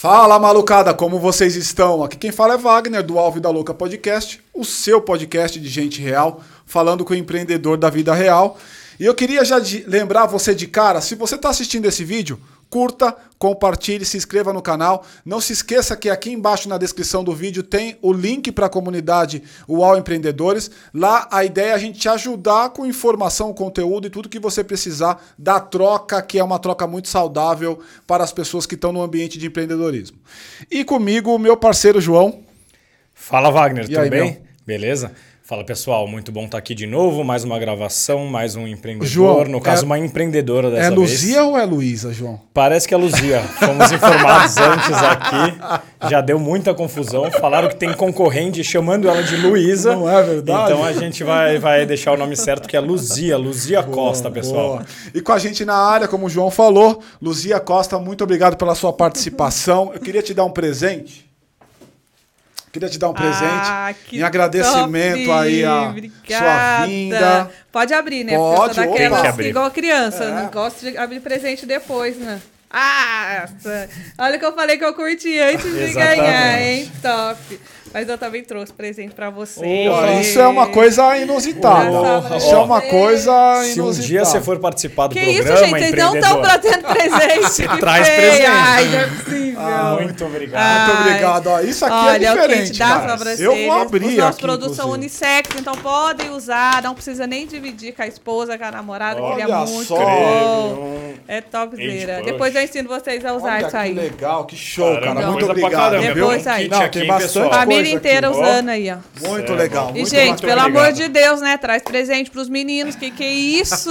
Fala malucada, como vocês estão? Aqui quem fala é Wagner do Alvo da Louca Podcast, o seu podcast de gente real, falando com o empreendedor da vida real. E eu queria já lembrar você de cara, se você está assistindo esse vídeo, curta, compartilhe, se inscreva no canal. Não se esqueça que aqui embaixo na descrição do vídeo tem o link para a comunidade UAU Empreendedores. Lá a ideia é a gente te ajudar com informação, conteúdo e tudo que você precisar da troca, que é uma troca muito saudável para as pessoas que estão no ambiente de empreendedorismo. E comigo, o meu parceiro João. Fala Wagner, tudo bem? Beleza? Fala pessoal, muito bom estar aqui de novo, mais uma gravação, mais um empreendedor, João, no caso é- uma empreendedora dessa é vez. Luzia ou é Luísa, João? Parece que é Luzia. Fomos informados antes aqui, já deu muita confusão. Falaram que tem concorrente chamando ela de Luísa. Não é verdade? Então a gente vai, vai deixar o nome certo que é Luzia, Luzia Costa, pessoal. Boa. E com a gente na área, como o João falou, Luzia Costa, muito obrigado pela sua participação. Eu queria te dar um presente. Queria te dar um presente Ah, que em agradecimento top! aí a sua Obrigada. vinda. Pode abrir, né? Pode, Porque eu sou daquelas que abrir. igual criança. É. Não gosto de abrir presente depois, né? Ah! Olha o que eu falei que eu curti antes de ganhar, hein? Top. Mas eu também trouxe presente pra você. Ó, Isso é uma coisa inusitada. Ó, Isso é uma coisa Se um inusitada. dia você for participar do Que isso, programa, gente? Vocês não estão trazendo presente. Você traz feio. presente. Ai, não é possível. Muito obrigado. Muito Ai. obrigado. Ó, isso aqui Olha, é diferente, cara. sobrancelhas. Eu vou abrir Os nossos aqui, produtos são inclusive. unissex, então podem usar. Não precisa nem dividir com a esposa, com a namorada, que ele é Olha muito só. bom. É topzera. Depois eu ensino vocês a usar Olha isso aí. que legal, que show, Caramba, cara. Muito obrigado. Depois aí. Não, tem bastante? Família coisa inteira aqui. usando aí, ó. Muito é legal. E, muito gente, pelo obrigado. amor de Deus, né? Traz presente pros meninos. Que que é isso?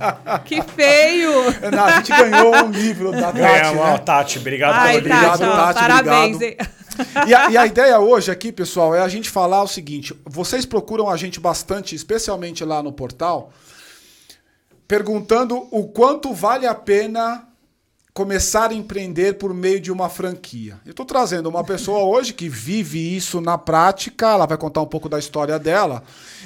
que feio. Não, a gente ganhou um livro da Tati, ó, né? Tati, obrigado Ai, pelo obrigado, Tati, ó, Tati, parabéns. obrigado. hein? E a, e a ideia hoje aqui, pessoal, é a gente falar o seguinte: vocês procuram a gente bastante, especialmente lá no portal, perguntando o quanto vale a pena começar a empreender por meio de uma franquia. Eu estou trazendo uma pessoa hoje que vive isso na prática, ela vai contar um pouco da história dela.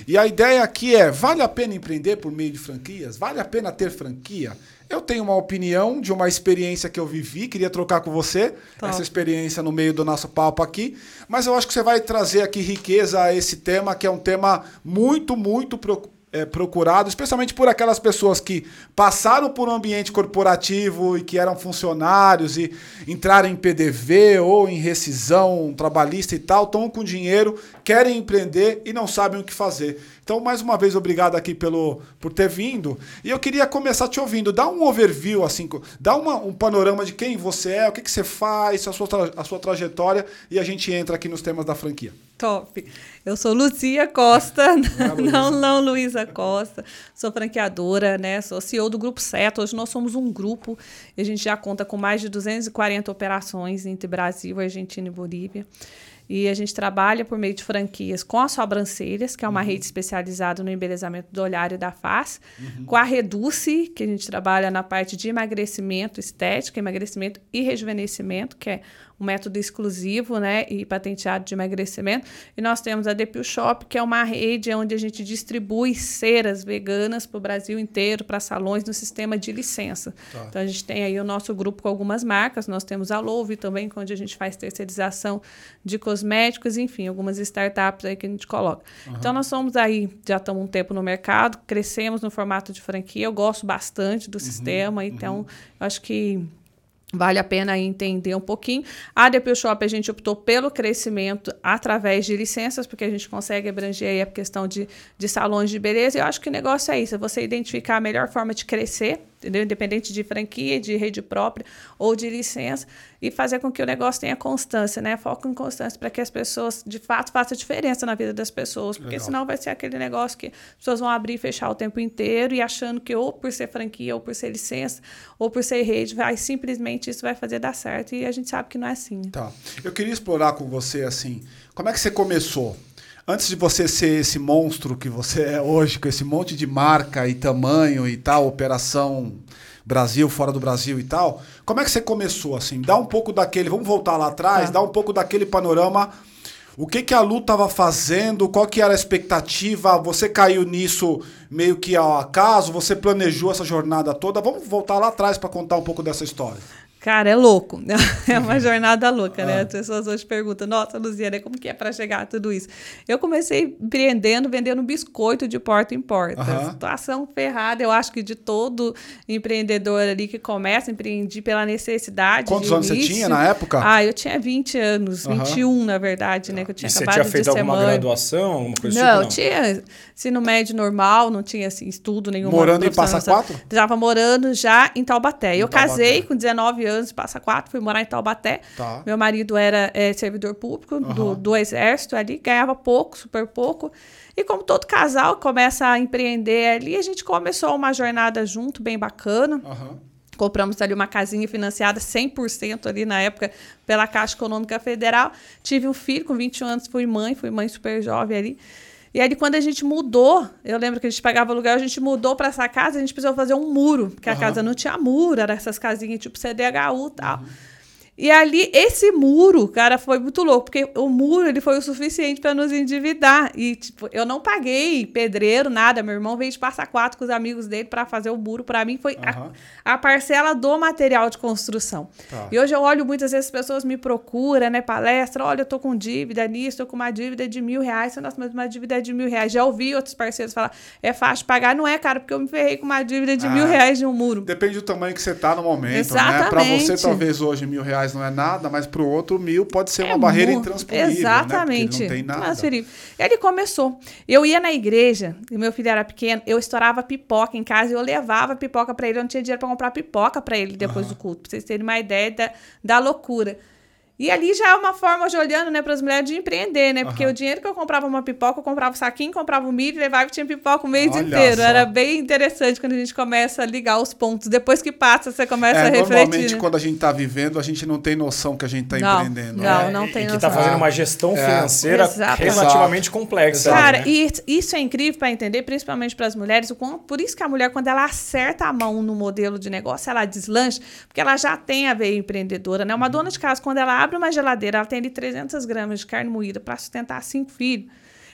E a ideia aqui é: vale a pena empreender por meio de franquias? Vale a pena ter franquia? Eu tenho uma opinião de uma experiência que eu vivi, queria trocar com você Top. essa experiência no meio do nosso papo aqui, mas eu acho que você vai trazer aqui riqueza a esse tema, que é um tema muito, muito pro- é, procurado, especialmente por aquelas pessoas que passaram por um ambiente corporativo e que eram funcionários e entraram em PDV ou em rescisão trabalhista e tal, estão com dinheiro, querem empreender e não sabem o que fazer. Então, mais uma vez, obrigado aqui pelo, por ter vindo. E eu queria começar te ouvindo. Dá um overview, assim, dá uma- um panorama de quem você é, o que, que você faz, a sua, a sua trajetória, e a gente entra aqui nos temas da franquia. Top. Eu sou Luzia Costa, Luísa. não, não Luísa Costa. Sou franqueadora, né? Sou CEO do Grupo Seto. Hoje nós somos um grupo e a gente já conta com mais de 240 operações entre Brasil, Argentina e Bolívia. E a gente trabalha por meio de franquias com a Sobrancelhas, que é uma rede especializada no embelezamento do olhar e da face, com a Reduce, que a gente trabalha na parte de emagrecimento estético, emagrecimento e rejuvenescimento, que é um método exclusivo, né, e patenteado de emagrecimento. E nós temos a Depil Shop, que é uma rede onde a gente distribui ceras veganas para o Brasil inteiro, para salões no sistema de licença. Tá. Então a gente tem aí o nosso grupo com algumas marcas, nós temos a Love também, onde a gente faz terceirização de cosméticos, enfim, algumas startups aí que a gente coloca. Então nós somos aí, já estamos um tempo no mercado, crescemos no formato de franquia, eu gosto bastante do sistema, então eu acho que Vale a pena entender um pouquinho. A DP Shop a gente optou pelo crescimento através de licenças, porque a gente consegue abranger a questão de, de salões de beleza. E eu acho que o negócio é isso, é você identificar a melhor forma de crescer, entendeu? Independente de franquia, de rede própria ou de licença, e fazer com que o negócio tenha constância, né? Foco em constância para que as pessoas, de fato, façam diferença na vida das pessoas, porque Legal. senão vai ser aquele negócio que as pessoas vão abrir e fechar o tempo inteiro e achando que ou por ser franquia, ou por ser licença, ou por ser rede, vai simplesmente isso vai fazer dar certo. E a gente sabe que não é assim. né? Tá. Eu queria explorar com você, assim, como é que você começou? Antes de você ser esse monstro que você é hoje, com esse monte de marca e tamanho e tal, operação Brasil, fora do Brasil e tal, como é que você começou, assim? Dá um pouco daquele, vamos voltar lá atrás, Tá. dá um pouco daquele panorama, o que que a Lu estava fazendo, qual que era a expectativa, você caiu nisso meio que ao acaso, você planejou essa jornada toda, vamos voltar lá atrás para contar um pouco dessa história. Cara, é louco. É uma jornada louca, né? As pessoas hoje perguntam: nossa, Luziana, como que é para chegar a tudo isso? Eu comecei empreendendo, vendendo biscoito de porta em porta. Aham. Situação ferrada, eu acho que de todo empreendedor ali que começa, empreendi pela necessidade. Quantos anos você tinha na época? Ah, eu tinha 20 anos, Aham. 21 na verdade, né? Que eu tinha E você acabado tinha feito alguma mãe. graduação, alguma coisa Não, tipo? eu tinha ensino médio normal, não tinha assim, estudo nenhum. Morando em Passa Quatro? Estava morando já em Taubaté. eu Taubaté. casei com 19 anos em Passa Quatro, fui morar em Taubaté. Tá. Meu marido era é, servidor público do, Aham. do exército ali, ganhava pouco, super pouco. E como todo casal começa a empreender ali, a gente começou uma jornada junto, bem bacana. Aham. Compramos ali uma casinha financiada 100% ali na época pela Caixa Econômica Federal. Tive um filho com 21 anos, fui mãe, fui mãe super jovem ali. E aí, quando a gente mudou, eu lembro que a gente pagava aluguel, a gente mudou para essa casa, a gente precisou fazer um muro, porque a Aham. casa não tinha muro, era essas casinhas tipo CDHU e tal. E ali, esse muro, cara, foi muito louco, porque o muro ele foi o suficiente para nos endividar. E, tipo, eu não paguei pedreiro, nada. Meu irmão veio de Passa Quatro com os amigos dele para fazer o muro. Para mim, foi a- Aham. a, parcela do material de construção. Tá. E hoje eu olho muitas vezes as pessoas me procuram, né, palestra. Olha, eu tô com dívida nisso, tô com uma dívida de mil reais. Nossa, mas uma dívida de mil reais. Já ouvi outros parceiros falar, é fácil pagar. Não é, cara, porque eu me ferrei com uma dívida de Ah. mil reais de um muro. Depende do tamanho que você tá no momento, né? Para Exatamente. você, talvez hoje mil reais não é nada, mas para o outro mil pode ser uma É barreira mu- intransponível, Exatamente. né? Porque não tem nada. Transferível. Ele começou. Eu ia na igreja, e meu filho era pequeno, eu estourava pipoca em casa e eu levava pipoca para ele. Eu não tinha dinheiro para comprar pipoca para ele depois do culto, para vocês terem uma ideia da, da loucura. E ali já é uma forma, hoje olhando, né, para as mulheres de empreender, né? Porque Aham. o dinheiro que eu comprava uma pipoca, eu comprava um saquinho, comprava um milho, levava e tinha pipoca o mês Olha inteiro. só. Era bem interessante quando a gente começa a ligar os pontos. Depois que passa, você começa É, a refletir. normalmente, né? quando a gente está vivendo, a gente não tem noção que a gente está empreendendo. não. né? não e, tem e que noção. tá fazendo uma É. gestão financeira Exato. relativamente complexa. Cara, né? e isso é incrível para entender, principalmente para as mulheres. o quão- Por isso que a mulher, quando ela acerta a mão no modelo de negócio, ela deslancha, porque ela já tem a veia empreendedora, né? Uma dona de casa, quando ela abre uma geladeira, ela tem ali 300 gramas de carne moída para sustentar cinco filhos.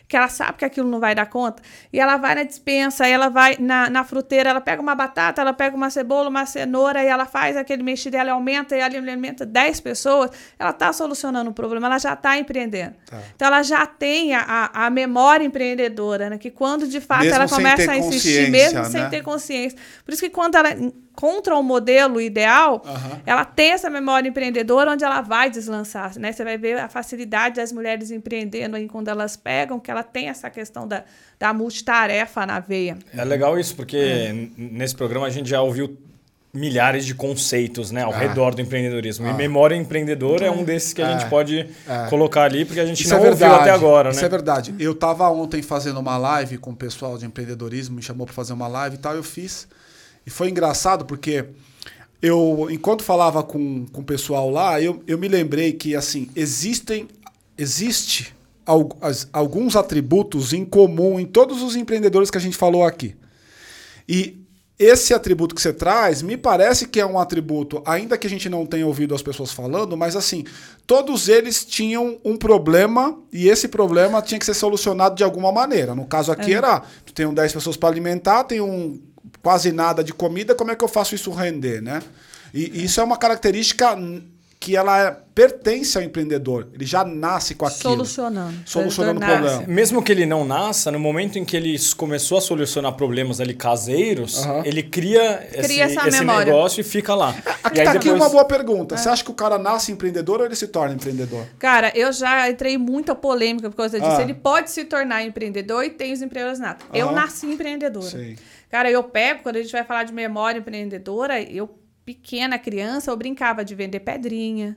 Que ela sabe que aquilo não vai dar conta. E ela vai na dispensa, ela vai na, na fruteira, ela pega uma batata, ela pega uma cebola, uma cenoura, e ela faz aquele mexer dela, aumenta, e ela alimenta 10 pessoas. Ela está solucionando o problema, ela já está empreendendo. Tá. Então ela já tem a, a, memória empreendedora, né? Que quando de fato Mesmo ela começa a insistir, mesmo né? sem ter consciência. Por isso que quando ela encontra o modelo ideal, Aham. ela tem essa memória empreendedora onde ela vai deslançar, né? Você vai ver a facilidade das mulheres empreendendo aí quando elas pegam, que ela tem essa questão da, da multitarefa na veia. É legal isso, porque n- nesse programa a gente já ouviu milhares de conceitos né, ao Ah. redor do empreendedorismo. E memória empreendedora é um desses que a gente É. pode É. colocar ali, porque a gente Isso não é verdade. ouviu até agora, Isso né? é verdade. Eu estava ontem fazendo uma live com o pessoal de empreendedorismo, me chamou para fazer uma live e tal, eu fiz. E foi engraçado porque eu, enquanto falava com, com o pessoal lá, eu, eu me lembrei que assim existem, existe alguns atributos em comum em todos os empreendedores que a gente falou aqui. E esse atributo que você traz, me parece que é um atributo, ainda que a gente não tenha ouvido as pessoas falando, mas assim, todos eles tinham um problema e esse problema tinha que ser solucionado de alguma maneira. No caso aqui era, tu tem 10 pessoas para alimentar, tem um quase nada de comida, como é que eu faço isso render, né? E, e isso é uma característica que ela é- pertence ao empreendedor. Ele já nasce com aquilo. Solucionando. Solucionando o problema. Mesmo que ele não nasça, no momento em que ele começou a solucionar problemas ali caseiros, Aham. ele cria, esse, Cria esse memória. negócio e fica lá. Aqui e tá aqui depois- uma boa pergunta. Você acha que o cara nasce empreendedor ou ele se torna empreendedor? Cara, eu já entrei em muita polêmica por causa disso. Ah. Ele pode se tornar empreendedor e tem os empreendedores natos. Eu Aham. nasci empreendedora. Sei. Cara, eu pego, quando a gente vai falar de memória empreendedora, eu, pequena criança, eu brincava de vender pedrinha.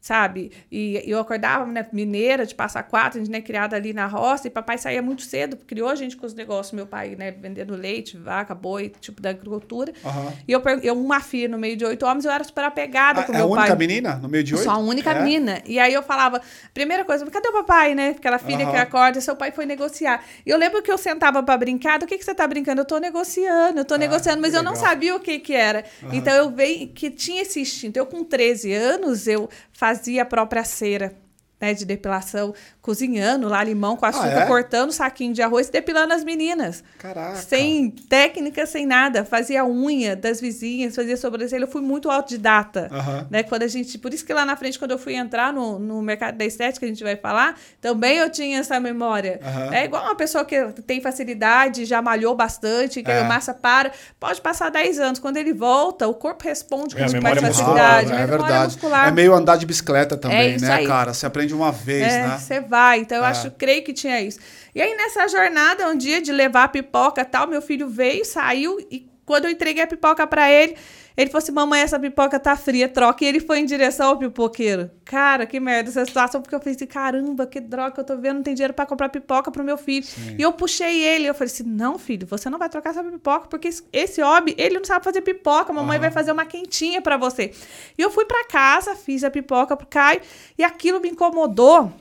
Sabe? E eu acordava, né, mineira, de Passa Quatro, a gente, né, criada ali na roça, e papai saía muito cedo, criou a gente com os negócios, meu pai, né, vendendo leite, vaca, boi, tipo da agricultura. Aham. E eu, eu, uma filha no meio de oito homens, eu era super apegada Ah, com é a meu única pai. menina no meio de oito? Sou a única É? menina. E aí eu falava, primeira coisa, cadê o papai, né? Aquela filha Aham. que acorda, seu pai foi negociar. E eu lembro que eu sentava pra brincar, do que, que você tá brincando? Eu tô negociando, eu tô negociando, mas Ah, eu não legal. sabia o que que era. Então eu veio que tinha esse instinto. Eu com 13 anos, eu fazia a própria cera. Né, de depilação, cozinhando lá limão com açúcar, Ah, é? cortando saquinho de arroz e depilando as meninas. Caraca. Sem técnica, sem nada. Fazia unha das vizinhas, fazia sobrancelha. Eu fui muito autodidata. Né? Quando a gente, por isso que lá na frente, quando eu fui entrar no, no mercado da estética, a gente vai falar, também eu tinha essa memória. É igual uma pessoa que tem facilidade, já malhou bastante, que É. a massa para, pode passar 10 anos. Quando ele volta, o corpo responde com É, a muito memória mais muscular, facilidade. é né? Memória verdade. muscular. É meio andar de bicicleta também, isso né, aí. cara? Você aprende uma vez, É, né? você vai. Então, eu É. acho, creio que tinha isso. E aí, nessa jornada, um dia de levar a pipoca e tal, meu filho veio, saiu, e quando eu entreguei a pipoca pra ele, ele falou assim: mamãe, essa pipoca tá fria, troca. E ele foi em direção ao pipoqueiro. Cara, que merda essa situação, porque eu falei assim: caramba, que droga que eu tô vendo, não tem dinheiro pra comprar pipoca pro meu filho. E eu puxei ele, eu falei assim: não, filho, você não vai trocar essa pipoca, porque esse- homem, ele não sabe fazer pipoca, mamãe vai fazer uma quentinha pra você. E eu fui pra casa, fiz a pipoca pro Caio, e aquilo me incomodou.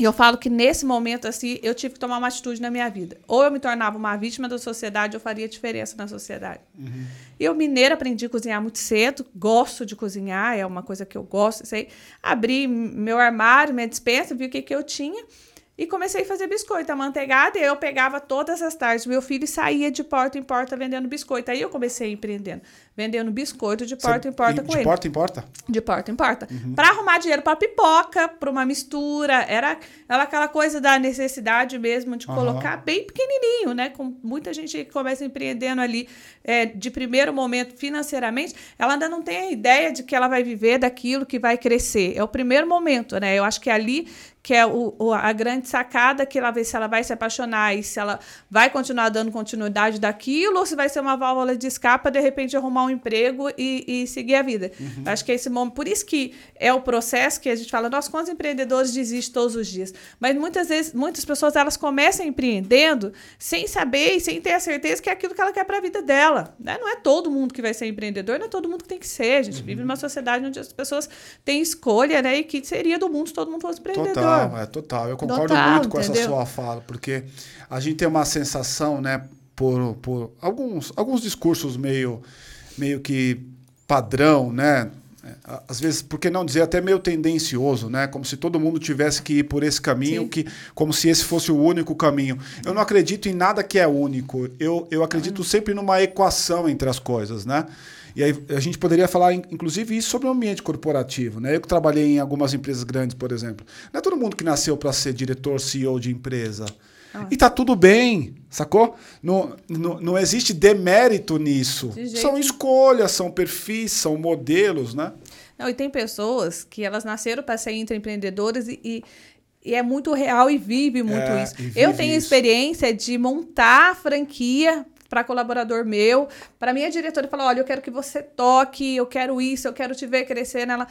E eu falo que nesse momento, assim, eu tive que tomar uma atitude na minha vida. Ou eu me tornava uma vítima da sociedade, ou faria diferença na sociedade. Eu, mineira, aprendi a cozinhar muito cedo, gosto de cozinhar, é uma coisa que eu gosto, sei. Abri meu armário, minha dispensa, vi o que, que eu tinha e comecei a fazer biscoito, amanteigada, e eu pegava todas as tardes. Meu filho saía de porta em porta vendendo biscoito. Aí eu comecei empreendendo, vendendo biscoito de porta em porta de com ele. porta em porta? De porta em porta. Pra arrumar dinheiro pra pipoca, pra uma mistura. Era, era aquela coisa da necessidade mesmo de Aham. colocar bem pequenininho, né? Com muita gente que começa empreendendo ali é, de primeiro momento financeiramente, ela ainda não tem a ideia de que ela vai viver daquilo que vai crescer. É o primeiro momento, né? Eu acho que ali que é o, a grande sacada que ela vê se ela vai se apaixonar e se ela vai continuar dando continuidade daquilo ou se vai ser uma válvula de escape pra, de repente arrumar um emprego e, e seguir a vida. Acho que é esse momento, por isso que é o processo que a gente fala, nós quantos empreendedores desistem todos os dias, mas muitas vezes, muitas pessoas elas começam empreendendo sem saber e sem ter a certeza que é aquilo que ela quer para a vida dela, né? Não é todo mundo que vai ser empreendedor, não é todo mundo que tem que ser. A gente vive numa sociedade onde as pessoas têm escolha, né? E que seria do mundo se todo mundo fosse empreendedor. Total, é total. Eu concordo Total, muito com essa entendeu? sua fala, porque a gente tem uma sensação, né, por, por alguns, alguns discursos meio, meio que padrão, né? Às vezes, por que não dizer até meio tendencioso, né? Como se todo mundo tivesse que ir por esse caminho, Sim. que, como se esse fosse o único caminho. Eu não acredito em nada que é único. Eu, eu acredito sempre numa equação entre as coisas, né? E aí a gente poderia falar, in- inclusive, isso sobre o ambiente corporativo. Né? Eu que trabalhei em algumas empresas grandes, por exemplo. Não é todo mundo que nasceu para ser diretor, CEO de empresa. E tá tudo bem, sacou? Não, não, não existe demérito nisso. De São escolhas, são perfis, são modelos, né? Não, e tem pessoas que elas nasceram para ser intraempreendedoras e, e, e é muito real e vive muito É, isso. vive Eu tenho isso. experiência de montar franquia para colaborador meu, para minha diretora falar, olha, eu quero que você toque, eu quero isso, eu quero te ver crescer nela.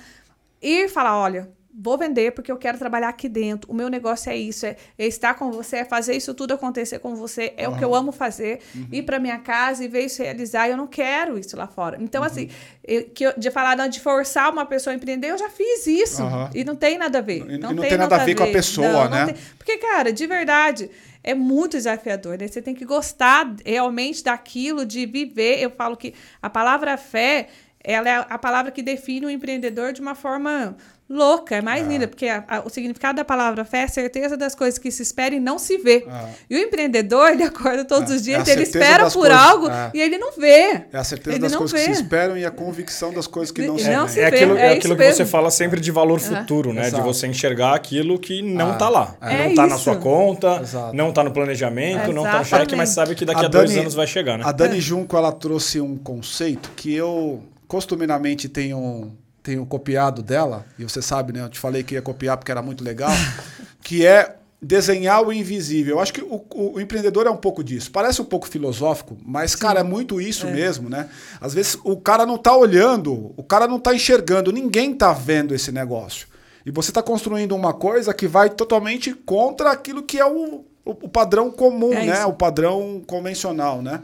Ir falar, olha, vou vender porque eu quero trabalhar aqui dentro. O meu negócio é isso, é, é estar com você, é fazer isso tudo acontecer com você, é o que eu amo fazer. Ir para minha casa e ver isso realizar, eu não quero isso lá fora. Então, assim, eu- que eu- de falar não, de forçar uma pessoa a empreender, eu já fiz isso. E não tem nada a ver. E- e não tem nada a ver com a pessoa, Não, não né? tem- Porque, cara, de verdade, é muito desafiador, né? Você tem que gostar realmente daquilo, de viver. Eu falo que a palavra fé, ela é a palavra que define o empreendedor de uma forma louca, é mais linda, porque a- a- o significado da palavra fé é a certeza das coisas que se espera e não se vê. Ah. E o empreendedor, ele acorda todos É, os é dias, a ele espera por coisas, algo é. e ele não vê. É a certeza Ele das coisas que vê. se esperam e a convicção das coisas que não E se não se É vê, aquilo, é é aquilo que mesmo. você fala sempre de valor futuro, né? De Exato. você enxergar aquilo que não Ah, tá lá. é. Não tá na sua conta, Exato. não tá no planejamento, não tá no cheque, mas sabe que daqui A a, dois anos vai chegar, né? A Dani Junco ela trouxe um conceito que eu costumeiramente tenho, tenho copiado dela, e você sabe, né? Eu te falei que ia copiar porque era muito legal, que é desenhar o invisível. Eu acho que o, o- empreendedor é um pouco disso. Parece um pouco filosófico, mas, cara, é muito isso mesmo, né? Às vezes o cara não tá olhando, o cara não tá enxergando, ninguém tá vendo esse negócio. E você tá construindo uma coisa que vai totalmente contra aquilo que é o, o, o padrão comum, É né? isso. O padrão convencional, né?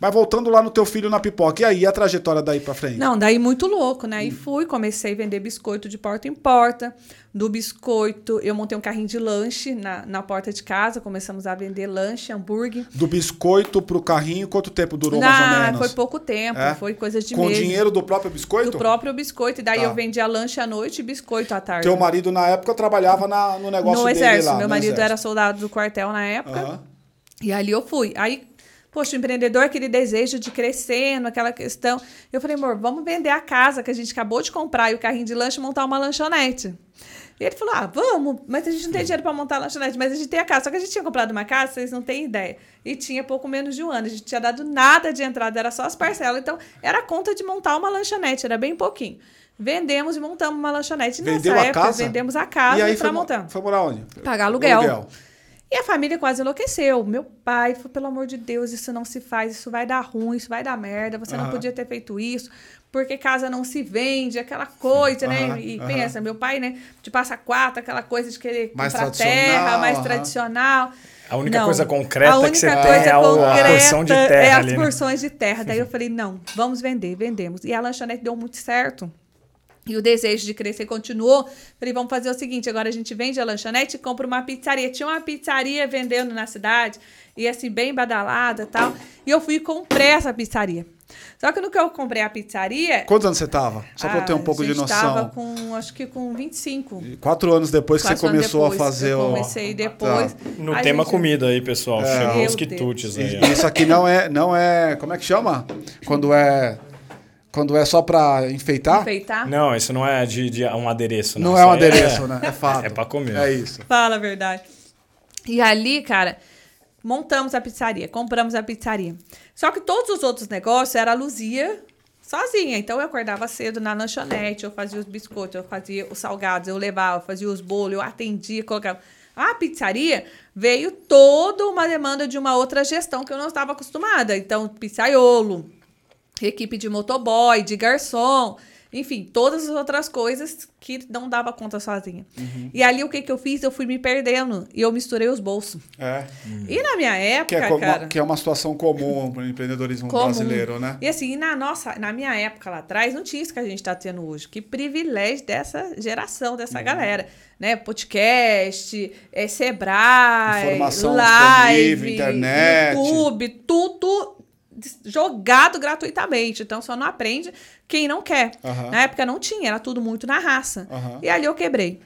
Mas voltando lá no teu filho na pipoca, e aí a trajetória daí pra frente? Não, daí muito louco, né? E fui, comecei a vender biscoito de porta em porta. Do biscoito. Eu montei um carrinho de lanche na, na porta de casa, começamos a vender lanche, hambúrguer. Do biscoito pro carrinho, quanto tempo durou mais ou menos? foi pouco tempo, É? foi coisa de Com meses. dinheiro do próprio biscoito? do próprio biscoito. E daí Tá. eu vendia lanche à noite e biscoito à tarde. Teu marido, na época, trabalhava na- no negócio no exército. lá. Meu marido era exército. soldado do quartel na época. Aham. E ali eu fui. Aí, poxa, o empreendedor, aquele desejo de crescendo, aquela questão. Eu falei, amor, vamos vender a casa que a gente acabou de comprar e o carrinho de lanche e montar uma lanchonete. E ele falou: ah, vamos, mas a gente não tem dinheiro para montar a lanchonete, mas a gente tem a casa. Só que a gente tinha comprado uma casa, vocês não têm ideia. E tinha pouco menos de um ano. A gente tinha dado nada de entrada, era só as parcelas. Então, era a conta de montar uma lanchonete, era bem pouquinho. Vendemos e montamos uma lanchonete. E Vendeu nessa a época, casa? vendemos a casa e aí para foi, mo- montar. foi morar onde? Pagar aluguel. E a família quase enlouqueceu. Meu pai falou, pelo amor de Deus, isso não se faz, isso vai dar ruim, isso vai dar merda, você não podia ter feito isso, porque casa não se vende, aquela coisa, né? E pensa, meu pai, né, de passa quatro, aquela coisa de querer Mais comprar tradicional, terra, mais tradicional. A única Não. coisa concreta A que única você tem coisa é o- a concreta porção de terra É as ali, né? porções de terra. Daí eu falei, não, vamos vender, vendemos. E a lanchonete deu muito certo. E o desejo de crescer continuou. Falei, vamos fazer o seguinte: agora a gente vende a lanchonete e compra uma pizzaria. Tinha uma pizzaria vendendo na cidade, e assim, bem badalada e tal. E eu fui e comprei essa pizzaria. Só que no que eu comprei a pizzaria. Quantos anos você tava? Só pra eu ter um a pouco de noção. Tava com, acho que com 25. Quatro anos depois que Quatro você anos começou depois. a fazer eu o. comecei depois. No A tema gente- comida aí, pessoal. Chegou Meu os quitutes E- aí. Isso aqui não é, não é. Como é que chama? Quando é. Quando é só pra enfeitar? Enfeitar. Não, isso não é de, de um adereço, não. Não é um aí adereço, né? É fato. É pra comer. É isso. Fala a verdade. E ali, cara, montamos a pizzaria, compramos a pizzaria. Só que todos os outros negócios era a Luzia sozinha. Então eu acordava cedo na lanchonete, eu fazia os biscoitos, eu fazia os salgados, eu levava, eu fazia os bolos, eu atendia, colocava. A pizzaria veio toda uma demanda de uma outra gestão que eu não estava acostumada. Então, pizzaiolo, equipe de motoboy, de garçom, enfim, todas as outras coisas que não dava conta sozinha. Uhum. E ali o que, que eu fiz? Eu fui me perdendo e eu misturei os bolsos. É. E na minha Que época, é, co- cara. que é uma situação comum pro empreendedorismo comum. brasileiro, né? E assim, na nossa, na minha época lá atrás, não tinha isso que a gente está tendo hoje. Que privilégio dessa geração, dessa Uhum. galera. Né? Podcast, é, Sebrae, Informação live, internet. YouTube, tudo jogado gratuitamente. Então só não aprende quem não quer. Aham. Na época não tinha, era tudo muito na raça. Aham. E ali eu quebrei.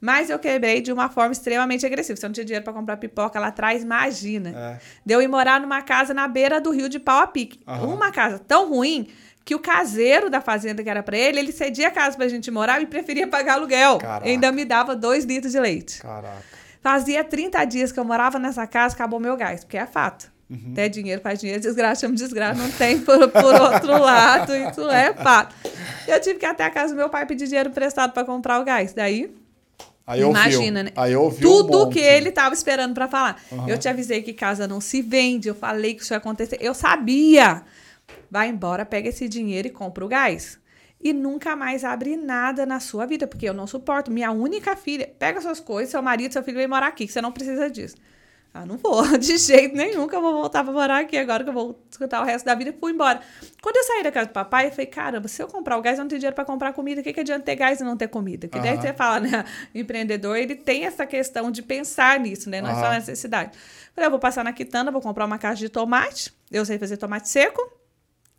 Mas eu quebrei de uma forma extremamente agressiva. Se eu não tinha dinheiro para comprar pipoca lá atrás, imagina. É. Deu ir morar numa casa na beira do rio de pau a pique. Aham. Uma casa tão ruim que o caseiro da fazenda que era para ele, ele cedia a casa pra gente morar e preferia pagar aluguel. Caraca. Ainda me dava dois litros de leite. Caraca. Fazia 30 dias que eu morava nessa casa, acabou meu gás, porque é fato. Uhum. Até dinheiro faz dinheiro, desgraça chama desgraça, não tem por, por outro lado, isso é fato. Eu tive que ir até a casa do meu pai pedir dinheiro emprestado para comprar o gás. Daí, Aí imagina, né? Aí um Tudo monte. que ele tava esperando para falar. Aham. Eu te avisei que casa não se vende, eu falei que isso ia acontecer. Eu sabia. Vai embora, pega esse dinheiro e compra o gás. E nunca mais abre nada na sua vida, porque eu não suporto. Minha única filha, pega suas coisas, seu marido, seu filho vem morar aqui, que você não precisa disso. Ah, não vou, de jeito nenhum que eu vou voltar pra morar aqui agora, que eu vou escutar o resto da vida e fui embora. Quando eu saí da casa do papai, eu falei, caramba, se eu comprar o gás, eu não tenho dinheiro pra comprar comida, o que, que adianta ter gás e não ter comida? Que daí Aham. você fala, né, empreendedor, ele tem essa questão de pensar nisso, né, não é só necessidade. Falei, eu vou passar na quitanda, vou comprar uma caixa de tomate, eu sei fazer tomate seco,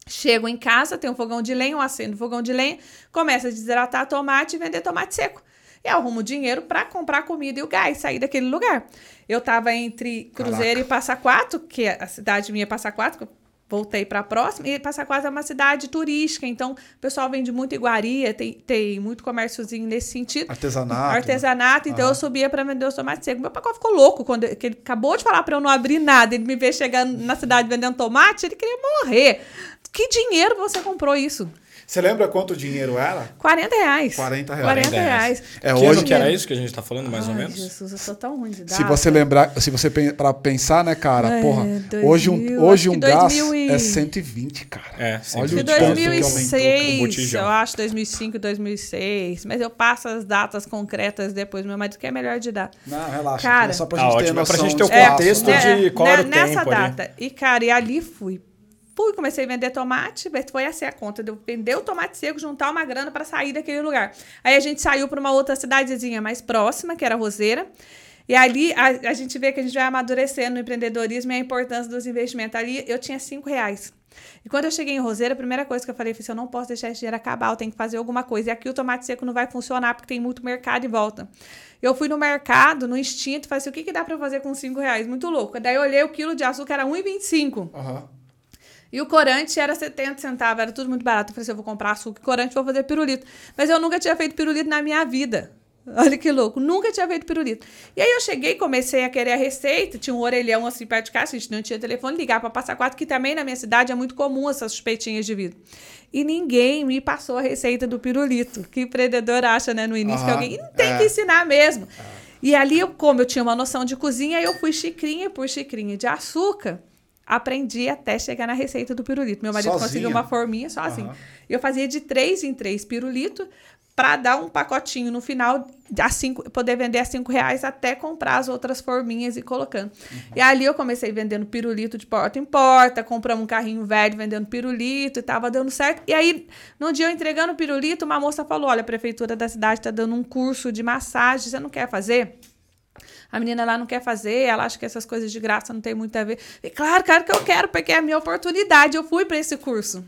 Chego em casa, tem um fogão de lenha, eu acendo o fogão de lenha, começo a desidratar tomate e vender tomate seco. E arrumo dinheiro para comprar comida e o gás, sair daquele lugar. Eu tava entre Cruzeiro e Passa Quatro, que é a cidade minha é Passa Quatro, voltei para a próxima, e Passa Quatro é uma cidade turística, então o pessoal vende muito iguaria, tem, tem muito comérciozinho nesse sentido. Artesanato. né? Artesanato, então eu subia para vender os tomates secos. Meu pacote ficou louco quando ele acabou de falar para eu não abrir nada. Ele me vê chegando na cidade vendendo tomate, ele queria morrer. Que dinheiro você comprou isso? Você lembra quanto dinheiro era? 40 reais. 40 reais. 40 40 reais. É, que hoje ano que era isso que a gente tá falando, mais ou Ai, menos? Jesus, eu sou tão ruim de data. Se você lembrar, se você para pensar, né, cara, É, porra, 2000, hoje um, hoje um gás 2000 e- é 120, cara. É, Olha sempre o De de tanto que aumentou com 2006, botijão. eu acho, 2005, 2006. Mas eu passo as datas concretas depois. Meu marido que é melhor de dar. Não, relaxa. Cara, é só pra Tá gente ter ótimo, é pra noção gente ter o espaço, contexto né? de- qual era o nessa tempo ali. data. E, cara, e ali fui fui, comecei a vender tomate, foi assim a conta de eu vender o tomate seco, juntar uma grana para sair daquele lugar. Aí a gente saiu para uma outra cidadezinha mais próxima, que era Roseira. E ali a, a gente vê que a gente vai amadurecendo no empreendedorismo e a importância dos investimentos. Ali eu tinha cinco reais. E quando eu cheguei em Roseira, a primeira coisa que eu falei foi assim, eu não posso deixar esse dinheiro acabar, eu tenho que fazer alguma coisa. E aqui o tomate seco não vai funcionar porque tem muito mercado em volta. Eu fui no mercado, no instinto, falei assim, o que, que dá para fazer com cinco reais? Muito louco. Daí eu olhei, o quilo de açúcar era R$1,25. Uhum. E o corante era 70 centavos, era tudo muito barato. Eu falei assim, eu vou comprar açúcar e corante, vou fazer pirulito. Mas eu nunca tinha feito pirulito na minha vida. Olha que louco, nunca tinha feito pirulito. E aí eu cheguei, comecei a querer a receita, tinha um orelhão assim perto de casa, a gente não tinha telefone, ligar para passar quatro, que também na minha cidade é muito comum essas suspeitinhas de vidro. E ninguém me passou a receita do pirulito, que empreendedor acha, né, no início, uhum, que alguém tem é. que ensinar mesmo. E ali, como eu tinha uma noção de cozinha, eu fui xicrinha por xicrinha de açúcar aprendi até chegar na receita do pirulito. Meu marido Sozinha. conseguiu uma forminha sozinho. Uhum. Eu fazia de três em três pirulito para dar um pacotinho no final, a cinco, poder vender a cinco reais até comprar as outras forminhas e colocando. Uhum. E ali eu comecei vendendo pirulito de porta em porta, compramos um carrinho velho vendendo pirulito e tava dando certo. E aí, num dia eu entregando pirulito, uma moça falou: Olha, a prefeitura da cidade está dando um curso de massagem, você não quer fazer? A menina lá não quer fazer, ela acha que essas coisas de graça não tem muito a ver. E, claro, claro que eu quero, porque é a minha oportunidade. Eu fui para esse curso.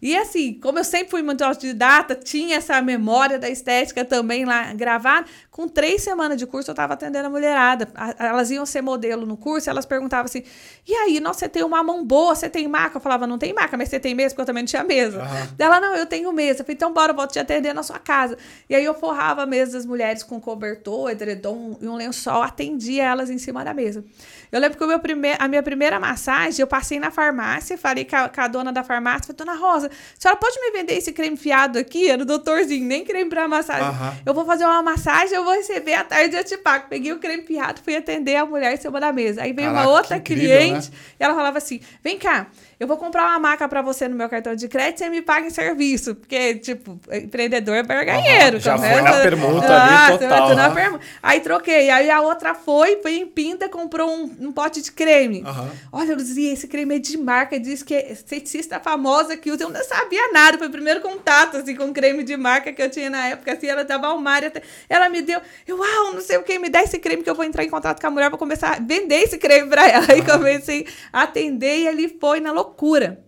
E assim, como eu sempre fui muito autodidata, tinha essa memória da estética também lá gravada, com três semanas de curso eu estava atendendo a mulherada. elas iam ser modelo no curso, elas perguntavam assim: e aí, nossa, você tem uma mão boa, você tem maca? Eu falava, não tem maca, mas você tem mesa, porque eu também não tinha mesa. Uhum. Ela, não, eu tenho mesa. Eu falei, então bora, eu vou te atender na sua casa. E aí eu forrava a mesa das mulheres com cobertor, edredom e um lençol, atendia elas em cima da mesa. Eu lembro que o meu prime a minha primeira massagem, eu passei na farmácia, falei com a, com a dona da farmácia, falei, dona Rosa, a senhora pode me vender esse creme fiado aqui? Era o doutorzinho, nem creme pra massagem. Uhum. Eu vou fazer uma massagem, eu vou receber à tarde eu te pago. Peguei o creme fiado, fui atender a mulher em cima da mesa. Aí veio Caraca, uma outra incrível, cliente, né? e ela falava assim, vem cá, eu vou comprar uma maca para você no meu cartão de crédito e você me paga em serviço. Porque, tipo, empreendedor é barganheiro. Uhum, já foi na permuta ah, ali, total. Na permuta. Aí troquei. Aí a outra foi, foi em Pinta, comprou um, um pote de creme. Uhum. Olha, Luzia, esse creme é de marca. Diz que é esteticista famosa que usa. Eu não sabia nada. Foi o primeiro contato, assim, com creme de marca que eu tinha na época. Assim, ela tava almária. Ela me deu, eu, uau, não sei o que, me dá esse creme que eu vou entrar em contato com a mulher, vou começar a vender esse creme pra ela. Aí comecei a atender e ali foi na loucura loucura.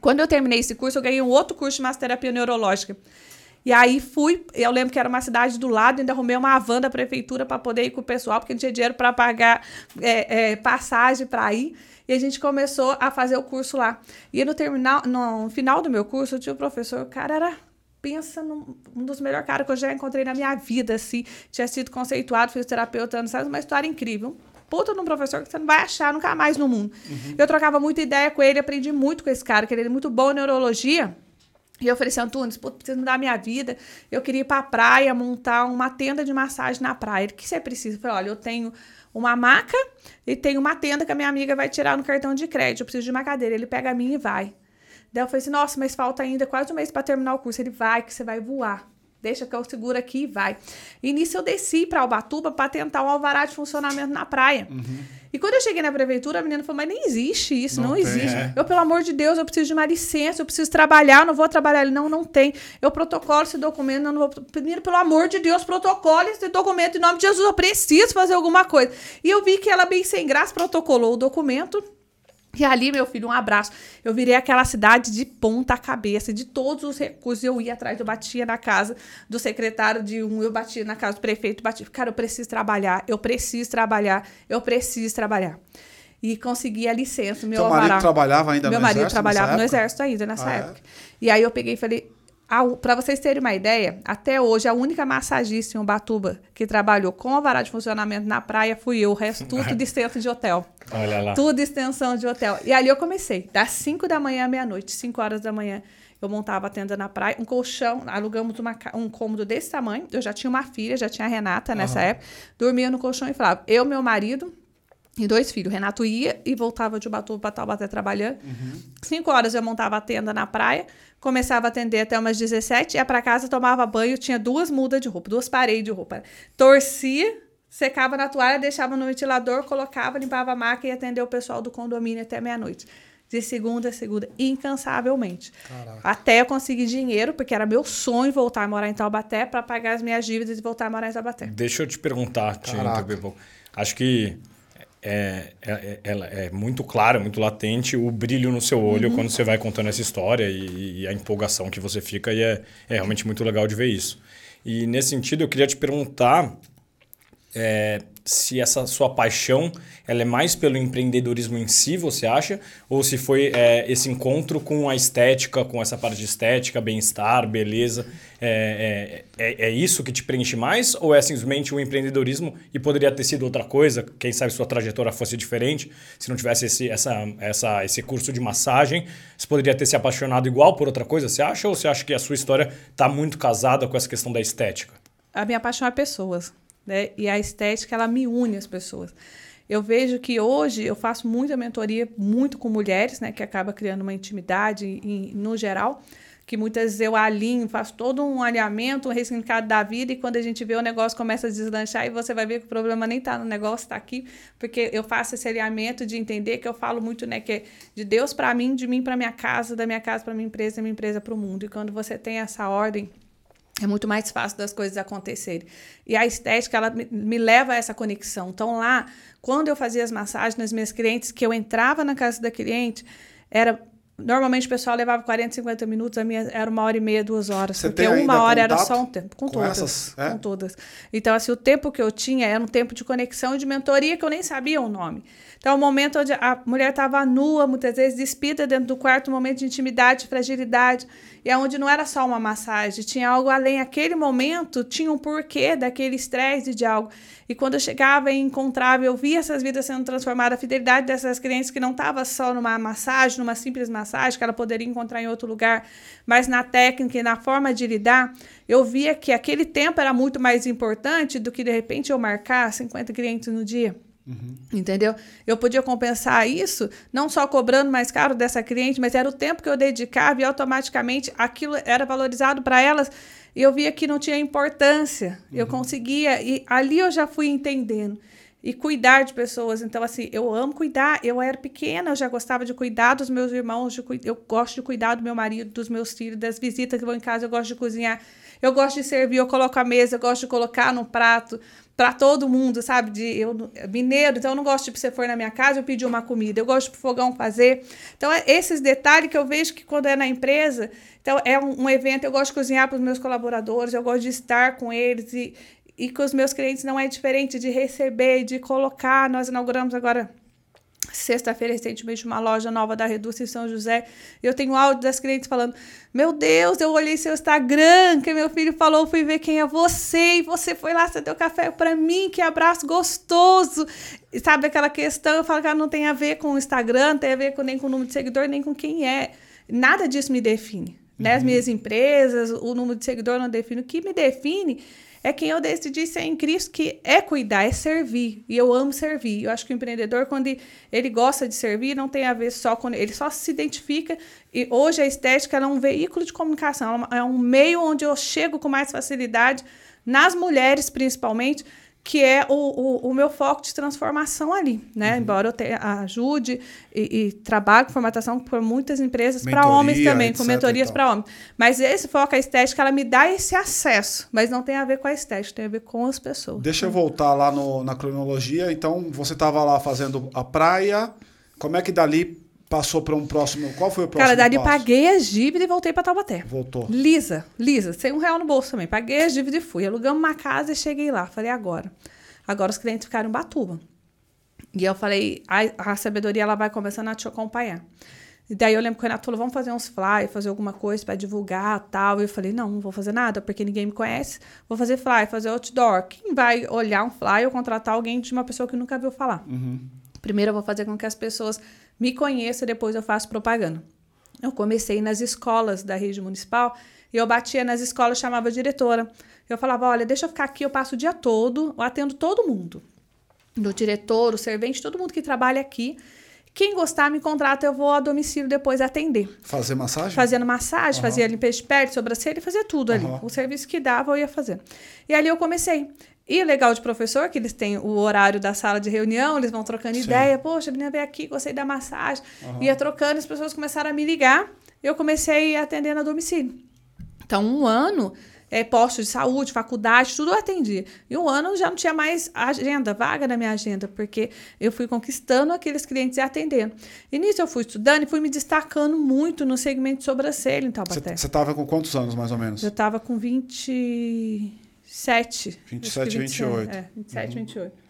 Quando eu terminei esse curso, eu ganhei um outro curso de massoterapia neurológica. E aí fui, eu lembro que era uma cidade do lado, ainda arrumei uma van da prefeitura para poder ir com o pessoal, porque não tinha dinheiro para pagar é, é, passagem para ir. E a gente começou a fazer o curso lá. E no, terminal, no final do meu curso, eu tinha o professor, o cara era pensa num um dos melhores caras que eu já encontrei na minha vida, assim. Tinha sido conceituado, fisioterapeuta anos, sabe? Uma história incrível puta num professor que você não vai achar nunca mais no mundo. Uhum. Eu trocava muita ideia com ele, aprendi muito com esse cara, que ele é muito bom em neurologia. E eu falei assim, Antunes, pô, precisa mudar a minha vida. Eu queria ir pra praia, montar uma tenda de massagem na praia. O que você precisa? Eu falei, olha, eu tenho uma maca e tenho uma tenda que a minha amiga vai tirar no cartão de crédito. Eu preciso de uma cadeira. Ele pega a minha e vai. Daí eu falei assim, nossa, mas falta ainda quase um mês para terminar o curso. Ele vai, que você vai voar deixa que eu seguro aqui e vai. E nisso eu desci para Ubatuba para tentar um alvará de funcionamento na praia. Uhum. E quando eu cheguei na prefeitura, a menina falou: Mas nem existe isso, não, não existe. É. Eu, pelo amor de Deus, eu preciso de uma licença, eu preciso trabalhar, não vou trabalhar. Ele, não, não tem. Eu protocolo esse documento, não vou. Menina, pelo amor de Deus, protocole esse documento em nome de Jesus, eu preciso fazer alguma coisa. E eu vi que ela, bem sem graça, protocolou o documento e ali, meu filho, um abraço. Eu virei aquela cidade de ponta cabeça, de todos os recursos. Eu ia atrás, eu batia na casa do secretário de um, eu batia na casa do prefeito, batia. Cara, eu preciso trabalhar, eu preciso trabalhar, eu preciso trabalhar. E consegui a licença, meu Seu marido trabalhava ainda meu no exército? Meu marido trabalhava no exército ainda nessa ah, é? época. É? E aí eu peguei e falei, para vocês terem uma ideia, até hoje a única massagista em Ubatuba que trabalhou com a vara de funcionamento na praia fui eu, o resto tudo de centro de hotel. Olha lá. Tudo extensão de hotel. E ali eu comecei, das 5 da manhã à meia-noite, 5 horas da manhã. Eu montava a tenda na praia, um colchão, alugamos uma, um cômodo desse tamanho. Eu já tinha uma filha, já tinha a Renata nessa uhum. época. Dormia no colchão e falava, eu, meu marido, e dois filhos. Renato ia e voltava de Ubatuba para Taubaté trabalhando. Uhum. Cinco horas eu montava a tenda na praia, começava a atender até umas 17, ia para casa, tomava banho, tinha duas mudas de roupa, duas paredes de roupa. Torcia, secava na toalha, deixava no ventilador, colocava, limpava a máquina e atendia o pessoal do condomínio até meia-noite. de segunda a segunda, incansavelmente. Caraca. Até eu conseguir dinheiro, porque era meu sonho voltar a morar em Taubaté para pagar as minhas dívidas e voltar a morar em Taubaté. Deixa eu te perguntar, te Acho que é, é, é, é, muito claro, muito latente o brilho no seu olho uhum. quando você vai contando essa história e, e, a empolgação que você fica, e é, é realmente muito legal de ver isso. E nesse sentido, eu queria te perguntar é, se essa sua paixão ela é mais pelo empreendedorismo em si, você acha? Ou se foi é, esse encontro com a estética, com essa parte de estética, bem-estar, beleza, é, é, é, é, isso que te preenche mais? Ou é simplesmente o empreendedorismo e poderia ter sido outra coisa? Quem sabe sua trajetória fosse diferente? Se não tivesse esse, essa, essa, esse curso de massagem, você poderia ter se apaixonado igual por outra coisa, você acha? Ou você acha que a sua história está muito casada com essa questão da estética? A minha paixão é pessoas né? E a estética ela me une às pessoas. Eu vejo que hoje eu faço muita mentoria muito com mulheres, né, que acaba criando uma intimidade em, no geral, que muitas vezes eu alinho, faço todo um alinhamento, um ressignificado da vida e quando a gente vê o negócio começa a deslanchar e você vai ver que o problema nem está no negócio, está aqui, porque eu faço esse alinhamento de entender que eu falo muito, né, que é de Deus para mim, de mim para minha casa, da minha casa para minha empresa, da minha empresa para o mundo. E quando você tem essa ordem é muito mais fácil das coisas acontecerem. E a estética, ela me leva a essa conexão. Então, lá, quando eu fazia as massagens nas minhas clientes, que eu entrava na casa da cliente, era Normalmente o pessoal levava 40, 50 minutos, a minha era uma hora e meia, duas horas. Você porque uma hora era só um tempo. Com, com todas. Essas, é? Com todas. Então, assim, o tempo que eu tinha era um tempo de conexão e de mentoria que eu nem sabia o nome. Então, o momento onde a mulher estava nua, muitas vezes despida dentro do quarto, um momento de intimidade, fragilidade, e é onde não era só uma massagem, tinha algo além. Aquele momento tinha um porquê daquele estresse de algo. E quando eu chegava e encontrava, eu via essas vidas sendo transformadas, a fidelidade dessas clientes que não estava só numa massagem, numa simples massagem, que ela poderia encontrar em outro lugar, mas na técnica e na forma de lidar, eu via que aquele tempo era muito mais importante do que, de repente, eu marcar 50 clientes no dia. Uhum. Entendeu? Eu podia compensar isso, não só cobrando mais caro dessa cliente, mas era o tempo que eu dedicava e automaticamente aquilo era valorizado para elas e eu via que não tinha importância. Uhum. Eu conseguia, e ali eu já fui entendendo. E cuidar de pessoas. Então, assim, eu amo cuidar. Eu era pequena, eu já gostava de cuidar dos meus irmãos, de, eu gosto de cuidar do meu marido, dos meus filhos, das visitas que vão em casa, eu gosto de cozinhar. Eu gosto de servir, eu coloco a mesa, eu gosto de colocar no prato para todo mundo, sabe? De eu mineiro, então eu não gosto de você for na minha casa eu pedir uma comida. Eu gosto de fogão fazer. Então é esses detalhes que eu vejo que quando é na empresa, então é um, um evento, eu gosto de cozinhar para os meus colaboradores, eu gosto de estar com eles e e com os meus clientes não é diferente de receber, de colocar. Nós inauguramos agora sexta-feira, recentemente, uma loja nova da Reduce em São José. Eu tenho áudio das clientes falando: Meu Deus, eu olhei seu Instagram, que meu filho falou, fui ver quem é você, e você foi lá, você deu café para mim, que abraço gostoso. E sabe aquela questão? Eu falo que ela não tem a ver com o Instagram, não tem a ver com, nem com o número de seguidor, nem com quem é. Nada disso me define. Né? As uhum. minhas empresas, o número de seguidor não define. O que me define é quem eu decidi ser em Cristo, que é cuidar, é servir. E eu amo servir. Eu acho que o empreendedor, quando ele gosta de servir, não tem a ver só com. Ele só se identifica. E hoje a estética é um veículo de comunicação, é um meio onde eu chego com mais facilidade, nas mulheres principalmente, que é o, o, o, meu foco de transformação ali, né? Uhum. Embora eu te, ajude e, e trabalhe com formatação por muitas empresas para homens também, com mentorias para homens. Mas esse foco, a estética, ela me dá esse acesso, mas não tem a ver com a estética, tem a ver com as pessoas. Deixa eu voltar lá no, na cronologia. Então, você estava lá fazendo a praia. Como é que dali passou para um próximo. Qual foi o próximo? Cara, dali paguei as dívidas e voltei para Taubaté. Voltou. Lisa, lisa, sem um real no bolso também. Paguei as dívidas e fui. Alugamos uma casa e cheguei lá. Falei, agora. Agora os clientes ficaram em Batuba. E eu falei, a, a sabedoria ela vai começando a te acompanhar. E daí eu lembro que o Renato falou, vamos fazer uns flyers, fazer alguma coisa para divulgar tal. E eu falei, não, não vou fazer nada, porque ninguém me conhece. Vou fazer flyer, fazer outdoor. Quem vai olhar um flyer ou contratar alguém de uma pessoa que nunca viu falar? Uhum. Primeiro eu vou fazer com que as pessoas me conheçam, depois eu faço propaganda. Eu comecei nas escolas da rede municipal e eu batia nas escolas, chamava a diretora. Eu falava: olha, deixa eu ficar aqui, eu passo o dia todo, eu atendo todo mundo. Do diretor, o servente, todo mundo que trabalha aqui. Quem gostar, me contrata, eu vou a domicílio depois atender. Fazer massagem? Fazendo massagem, uhum. fazia limpeza de pele, sobrancelha, fazia tudo ali. O serviço que dava, eu ia fazer. E ali eu comecei. E legal de professor, que eles têm o horário da sala de reunião, eles vão trocando Sim. ideia. Poxa, a menina veio aqui, gostei da massagem. Uhum. Ia trocando, as pessoas começaram a me ligar. Eu comecei a atender a domicílio. Então, um ano, é, posto de saúde, faculdade, tudo eu atendia. E um ano já não tinha mais agenda, vaga na minha agenda, porque eu fui conquistando aqueles clientes e atendendo. E nisso eu fui estudando e fui me destacando muito no segmento de sobrancelha em Taubaté. Você estava com quantos anos, mais ou menos? Eu estava com 20... 27. 27, 28. É, 27, uhum. 28.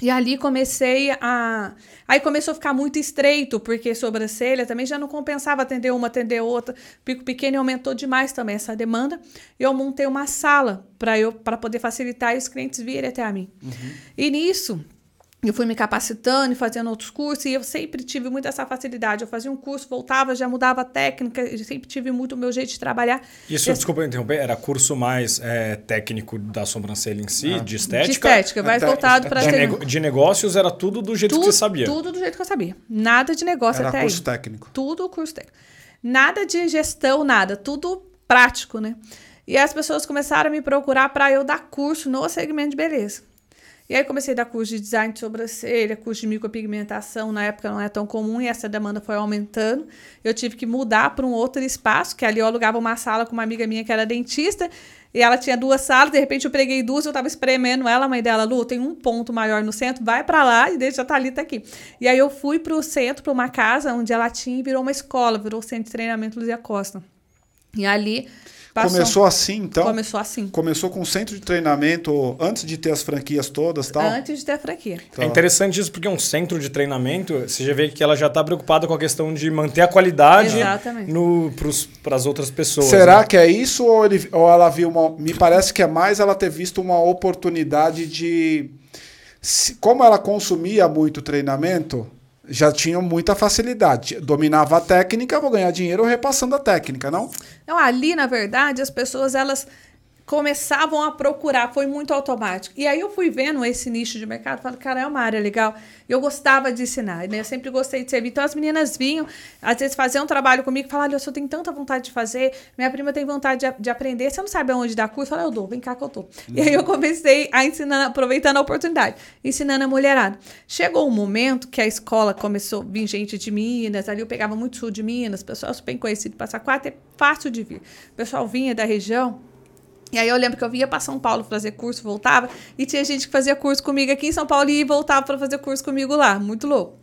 E ali comecei a. Aí começou a ficar muito estreito, porque sobrancelha também já não compensava atender uma, atender outra. Pico pequeno aumentou demais também essa demanda. E eu montei uma sala para eu para poder facilitar os clientes virem até a mim. Uhum. E nisso, eu fui me capacitando e fazendo outros cursos, e eu sempre tive muito essa facilidade. Eu fazia um curso, voltava, já mudava a técnica, eu sempre tive muito o meu jeito de trabalhar. Isso, e desculpa interromper, era curso mais é, técnico da sobrancelha em si, ah. de estética? De estética, mais voltado para... De, nego de negócios era tudo do jeito tudo, que você sabia? Tudo do jeito que eu sabia. Nada de negócio era até curso aí. técnico? Tudo curso técnico. Nada de gestão, nada. Tudo prático, né? E as pessoas começaram a me procurar para eu dar curso no segmento de beleza. E aí comecei a dar curso de design de sobrancelha, curso de micropigmentação, na época não é tão comum e essa demanda foi aumentando. Eu tive que mudar para um outro espaço, que ali eu alugava uma sala com uma amiga minha que era dentista, e ela tinha duas salas, de repente eu preguei duas, eu tava espremendo ela, a mãe dela, Lu, tem um ponto maior no centro, vai para lá e deixa a Thalita aqui. E aí eu fui para o centro, para uma casa onde ela tinha e virou uma escola, virou centro de treinamento Luzia Costa. E ali Passou. Começou assim, então? Começou assim. Começou com um centro de treinamento antes de ter as franquias todas tal? Antes de ter a franquia. Então. É interessante isso porque um centro de treinamento, você já vê que ela já está preocupada com a questão de manter a qualidade para as outras pessoas. Será né? que é isso ou, ele, ou ela viu uma... Me parece que é mais ela ter visto uma oportunidade de... Se, como ela consumia muito treinamento já tinham muita facilidade. Dominava a técnica, vou ganhar dinheiro repassando a técnica, não? Não, ali, na verdade, as pessoas elas começavam a procurar, foi muito automático. E aí eu fui vendo esse nicho de mercado, falei, cara, é uma área legal. Eu gostava de ensinar, né? Eu sempre gostei de servir. Então as meninas vinham, às vezes faziam um trabalho comigo falavam, olha, eu tenho tanta vontade de fazer, minha prima tem vontade de, de aprender, você não sabe aonde dar curso? Eu falei, eu dou, vem cá que eu tô. Uhum. E aí eu comecei a ensinar, aproveitando a oportunidade, ensinando a mulherada. Chegou um momento que a escola começou a vir gente de Minas, ali eu pegava muito sul de Minas, pessoal bem conhecido, Passa Quatro, é fácil de vir. O pessoal vinha da região, e aí eu lembro que eu vinha para São Paulo fazer curso, voltava, e tinha gente que fazia curso comigo aqui em São Paulo e voltava para fazer curso comigo lá. Muito louco.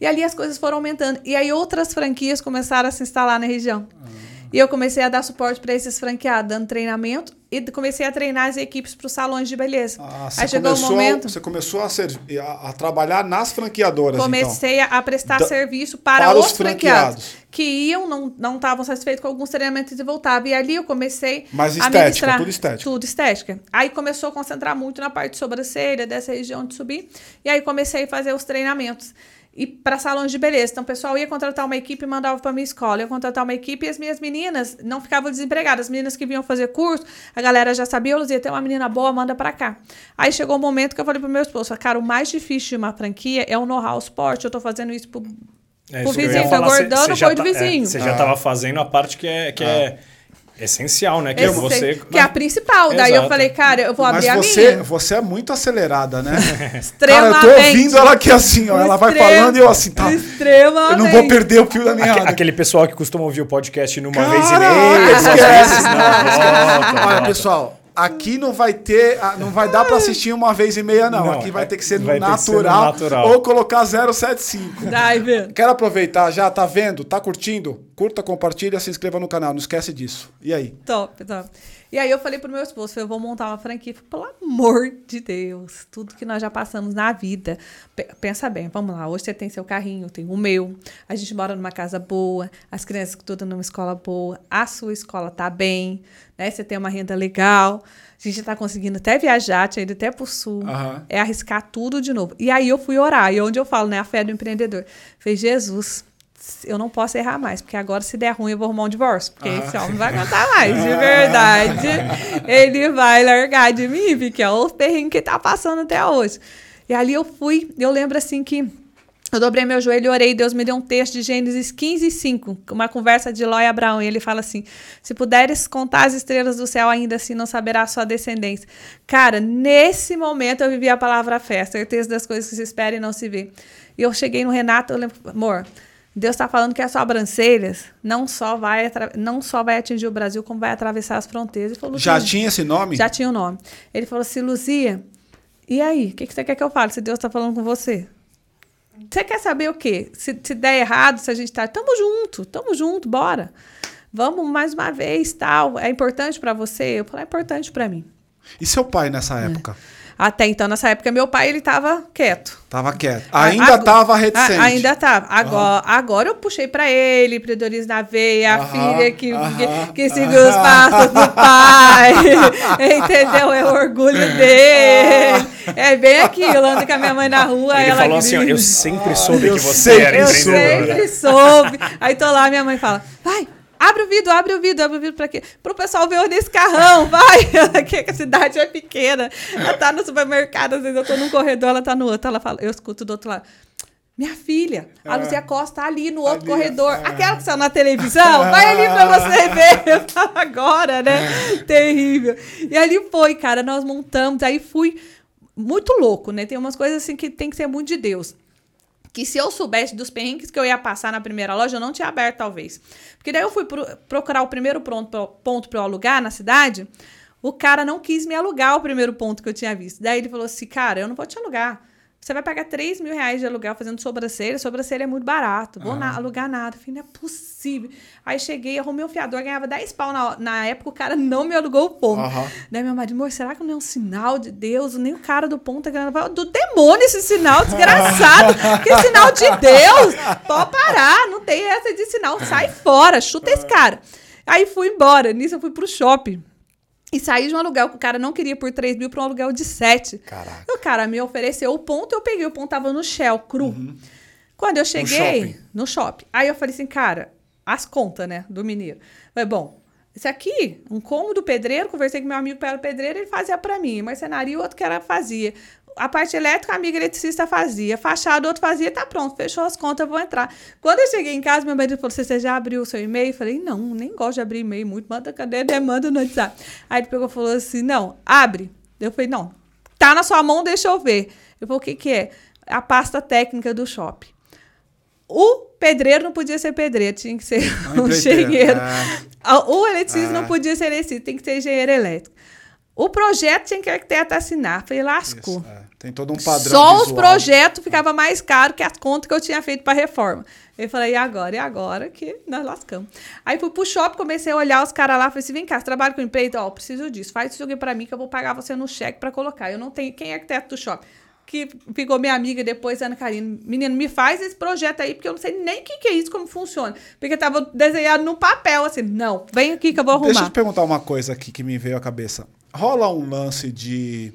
E ali as coisas foram aumentando. E aí outras franquias começaram a se instalar na região. Uhum. E eu comecei a dar suporte para esses franqueados, dando treinamento e comecei a treinar as equipes para os salões de beleza. Ah, Aí chegou o um momento. Você começou a, ser, a, a, trabalhar nas franqueadoras. Então. Comecei então. a prestar da, serviço para, para os, os franqueados, franqueados, que iam, não estavam satisfeitos com alguns treinamentos e voltavam. E ali eu comecei Mas estética, a ministrar, tudo estética. Tudo estética. Aí começou a concentrar muito na parte de sobrancelha, dessa região de subir. E aí comecei a fazer os treinamentos e para salões de beleza. Então, o pessoal ia contratar uma equipe e mandava para minha escola. Eu ia contratar uma equipe e as minhas meninas não ficavam desempregadas. As meninas que vinham fazer curso, a galera já sabia, eu dizia, tem uma menina boa, manda para cá. Aí chegou o um momento que eu falei pro meu esposo, cara, o mais difícil de uma franquia é o know-how esporte. Eu tô fazendo isso pro, é, pro vizinho, tô engordando, foi do vizinho. Você já estava fazendo a parte que é... Que é ah essencial, né? Que Esse, você. Que é a principal. Exato. Daí eu falei, cara, eu vou abrir Mas você, a minha. Você é muito acelerada, né? Extremamente. Cara, eu tô ouvindo ela aqui assim, ó. Ela vai falando e eu assim, tá. Extremamente. Eu não vou perder o fio da minha Aque, Aquele pessoal que costuma ouvir o podcast numa cara, vez e meia, duas vezes. Não, Olha, pessoal. Aqui não vai ter, ah, não vai dar para assistir uma vez e meia, não. não Aqui vai ter que ser no natural, ser no natural, ou colocar 075. Drive. Quero aproveitar já, tá vendo? Tá curtindo? Curta, compartilha, se inscreva no canal, não esquece disso. E aí? Top, top. E aí eu falei pro meu esposo, eu vou montar uma franquia. Pelo amor de Deus, tudo que nós já passamos na vida. Pensa bem, vamos lá, hoje você tem seu carrinho, tem o meu, a gente mora numa casa boa, as crianças estudam numa escola boa, a sua escola tá bem, né? Você tem uma renda legal, a gente tá conseguindo até viajar, tinha ido até pro sul. Uhum. É arriscar tudo de novo. E aí eu fui orar, e onde eu falo, né? A fé do empreendedor. Falei, Jesus, eu não posso errar mais, porque agora se der ruim eu vou arrumar um divórcio, porque esse homem não vai aguentar mais, de verdade. ele vai largar de mim, porque é o perrengue que tá passando até hoje. E ali eu fui, eu lembro assim que Eu dobrei meu joelho e orei. Deus me deu um texto de Gênesis 15, 5, uma conversa de Ló e Abraão. E ele fala assim: Se puderes contar as estrelas do céu, ainda assim não saberá a sua descendência. Cara, nesse momento eu vivi a palavra fé, certeza das coisas que se espera e não se vê. E eu cheguei no Renato, eu lembro, amor, Deus está falando que as sobrancelhas não só vai não só vai atingir o Brasil, como vai atravessar as fronteiras. Falou, já tinha esse nome? Já tinha o nome. Ele falou assim, Luzia, e aí? O que, que você quer que eu fale se Deus está falando com você? Você quer saber o quê? Se, se der errado, se a gente tá. Tamo junto, tamo junto, bora. Vamos mais uma vez, tal. É importante para você? Eu falei, é importante para mim. E seu pai nessa é. época? É. Até então, nessa época, meu pai, ele tava quieto. Tava quieto. Ainda a, tava reticente. A, ainda tava. Agora, uhum. agora eu puxei pra ele, Pridoriz na veia, uhum. a filha que, uhum. que, que seguiu os passos do pai. Entendeu? É o orgulho dele. É bem aquilo. Ando com a minha mãe na rua. Ele ela falou grita. assim: Eu sempre soube eu que você era Eu sempre soube. Aí tô lá, minha mãe fala: Vai Abre o vidro, abre o vidro, abre o vidro pra quê? Pro pessoal ver eu nesse carrão, vai! Aqui a cidade é pequena. Ela tá no supermercado, às vezes eu tô num corredor, ela tá no outro. Ela fala, eu escuto do outro lado. Minha filha, a Luzia é. Costa tá ali no outro ali, corredor. É. Aquela que saiu na televisão, vai ali pra você ver. Eu tava agora, né? É. Terrível. E ali foi, cara, nós montamos. Aí fui muito louco, né? Tem umas coisas assim que tem que ser muito de Deus que se eu soubesse dos perrengues que eu ia passar na primeira loja, eu não tinha aberto, talvez. Porque daí eu fui pro, procurar o primeiro ponto, ponto para eu alugar na cidade, o cara não quis me alugar o primeiro ponto que eu tinha visto. Daí ele falou assim, cara, eu não vou te alugar. Você vai pagar 3 mil reais de aluguel fazendo sobrancelha. Sobrancelha é muito barato. Vou na, alugar nada. Falei, não é possível. Aí cheguei, arrumei um fiador, ganhava 10 pau na, na época, o cara não me alugou o ponto. Uhum. Daí meu marido, amor, será que não é um sinal de Deus? Nem o cara do ponto é grande. Do demônio esse sinal, desgraçado. que sinal de Deus? Pode parar, não tem essa de sinal. Sai fora, chuta esse cara. Aí fui embora. Nisso eu fui pro shopping. E saí de um aluguel que o cara não queria por 3 mil para um aluguel de 7. Caraca. E o cara me ofereceu o ponto, eu peguei o ponto, tava no Shell, cru. Uhum. Quando eu cheguei no shopping. no shopping, aí eu falei assim, cara, as contas, né, do mineiro. Falei, bom, esse aqui, um cômodo pedreiro, conversei com meu amigo que era pedreiro, ele fazia para mim. Marcenaria, o outro que era fazia a parte elétrica, a amiga eletricista fazia. Fachada, outro fazia, tá pronto, fechou as contas, vou entrar. Quando eu cheguei em casa, meu marido falou: Você já abriu o seu e-mail? Eu falei: Não, nem gosto de abrir e-mail muito. Manda cadê demanda no WhatsApp. Aí ele pegou e falou assim: Não, abre. Eu falei: Não, tá na sua mão, deixa eu ver. Eu falei: O que, que é? A pasta técnica do shopping. O pedreiro não podia ser pedreiro, tinha que ser um engenheiro. Ah. O eletricista ah. não podia ser eletricista, tem que ser engenheiro elétrico. O projeto tinha que arquiteto assinar. Falei, lascou. Isso, é. Tem todo um padrão. Só visual. os projetos ficava mais caro que as contas que eu tinha feito para reforma. Eu falei, e agora? E agora que nós lascamos. Aí fui pro shopping, comecei a olhar os caras lá, falei assim: vem cá, você trabalha com empreito? Ó, preciso disso. Faz isso aqui para mim que eu vou pagar você no cheque para colocar. Eu não tenho. Quem é arquiteto do shopping? que ficou minha amiga depois, Ana Karina. Menino, me faz esse projeto aí, porque eu não sei nem o que, que, é isso, como funciona. Porque tava desenhado no papel, assim. Não, vem aqui que eu vou arrumar. Deixa eu te perguntar uma coisa aqui que me veio à cabeça. Rola um lance de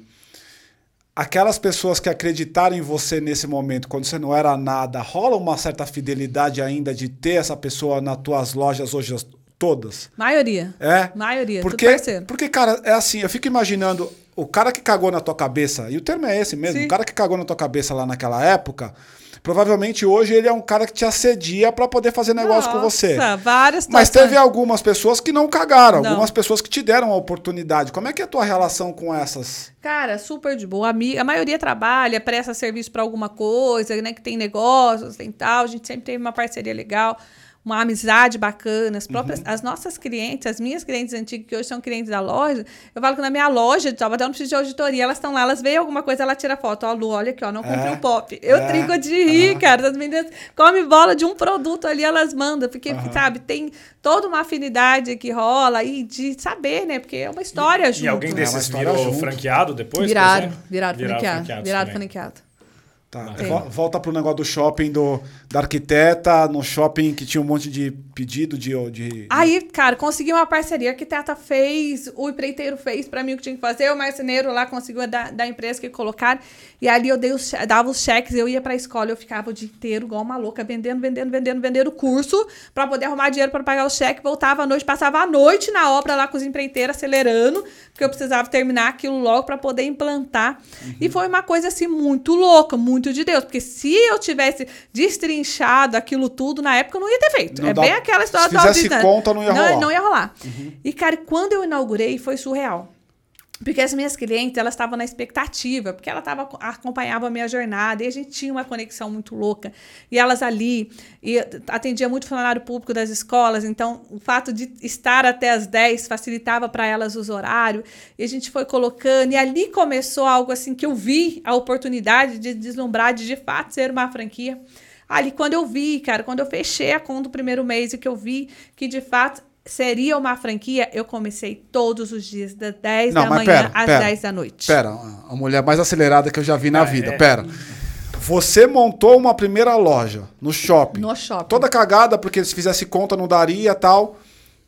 aquelas pessoas que acreditaram em você nesse momento, quando você não era nada, rola uma certa fidelidade ainda de ter essa pessoa nas tuas lojas hoje todas? Maioria. É? Maioria. Porque, porque, cara, é assim, eu fico imaginando o cara que cagou na tua cabeça, e o termo é esse mesmo, Sim. o cara que cagou na tua cabeça lá naquela época, provavelmente hoje ele é um cara que te assedia para poder fazer negócio Nossa, com você. várias Mas teve algumas pessoas que não cagaram, não. algumas pessoas que te deram a oportunidade. Como é que é a tua relação com essas? Cara, super de boa. A, maioria trabalha, presta serviço para alguma coisa, né, que tem negócios, tem tal. A gente sempre teve uma parceria legal uma amizade bacana. As, próprias, uhum. as nossas clientes, as minhas clientes antigas, que hoje são clientes da loja, eu falo que na minha loja de Salvador não precisa de auditoria, elas estão lá, elas veem alguma coisa, ela tira foto. Ó, Lu, olha aqui, ó, não comprei é, um pop. Eu é, trinco de rir, uhum. cara. As meninas comem bola de um produto ali, elas mandam. Porque, uhum. sabe, tem toda uma afinidade que rola e de saber, né? Porque é uma história e, junto. E alguém desses é virou franqueado depois? Viraram, viraram, viraram franqueado. Viraram franqueado. Tá. Volta pro negócio do shopping do, da arquiteta, no shopping que tinha um monte de pedido de. de Aí, cara, consegui uma parceria. A arquiteta fez, o empreiteiro fez para mim o que tinha que fazer, o marceneiro lá conseguiu da, da empresa que colocaram. E ali eu dei os, dava os cheques, eu ia pra escola, eu ficava o dia inteiro igual uma louca, vendendo, vendendo, vendendo, vendendo curso para poder arrumar dinheiro para pagar o cheque. Voltava à noite, passava a noite na obra lá com os empreiteiros, acelerando, porque eu precisava terminar aquilo logo para poder implantar. Uhum. E foi uma coisa assim muito louca, muito muito de Deus, porque se eu tivesse destrinchado aquilo tudo na época, eu não ia ter feito. Não é dá, bem aquela história se fizesse conta, não ia rolar. Não, não ia rolar. Uhum. E, cara, quando eu inaugurei, foi surreal. Porque as minhas clientes, elas estavam na expectativa, porque ela tava, acompanhava a minha jornada, e a gente tinha uma conexão muito louca. E elas ali, e atendia muito funcionário público das escolas, então o fato de estar até as 10 facilitava para elas os horários, e a gente foi colocando, e ali começou algo assim que eu vi a oportunidade de deslumbrar de de fato ser uma franquia. Ali, quando eu vi, cara, quando eu fechei a conta do primeiro mês e que eu vi que de fato seria uma franquia, eu comecei todos os dias, das 10 Não, da manhã pera, às pera, 10 da noite. Pera, a mulher mais acelerada que eu já vi na é, vida. É. Pera. Você montou uma primeira loja no shopping. No shopping. Toda cagada, porque se fizesse conta não daria tal.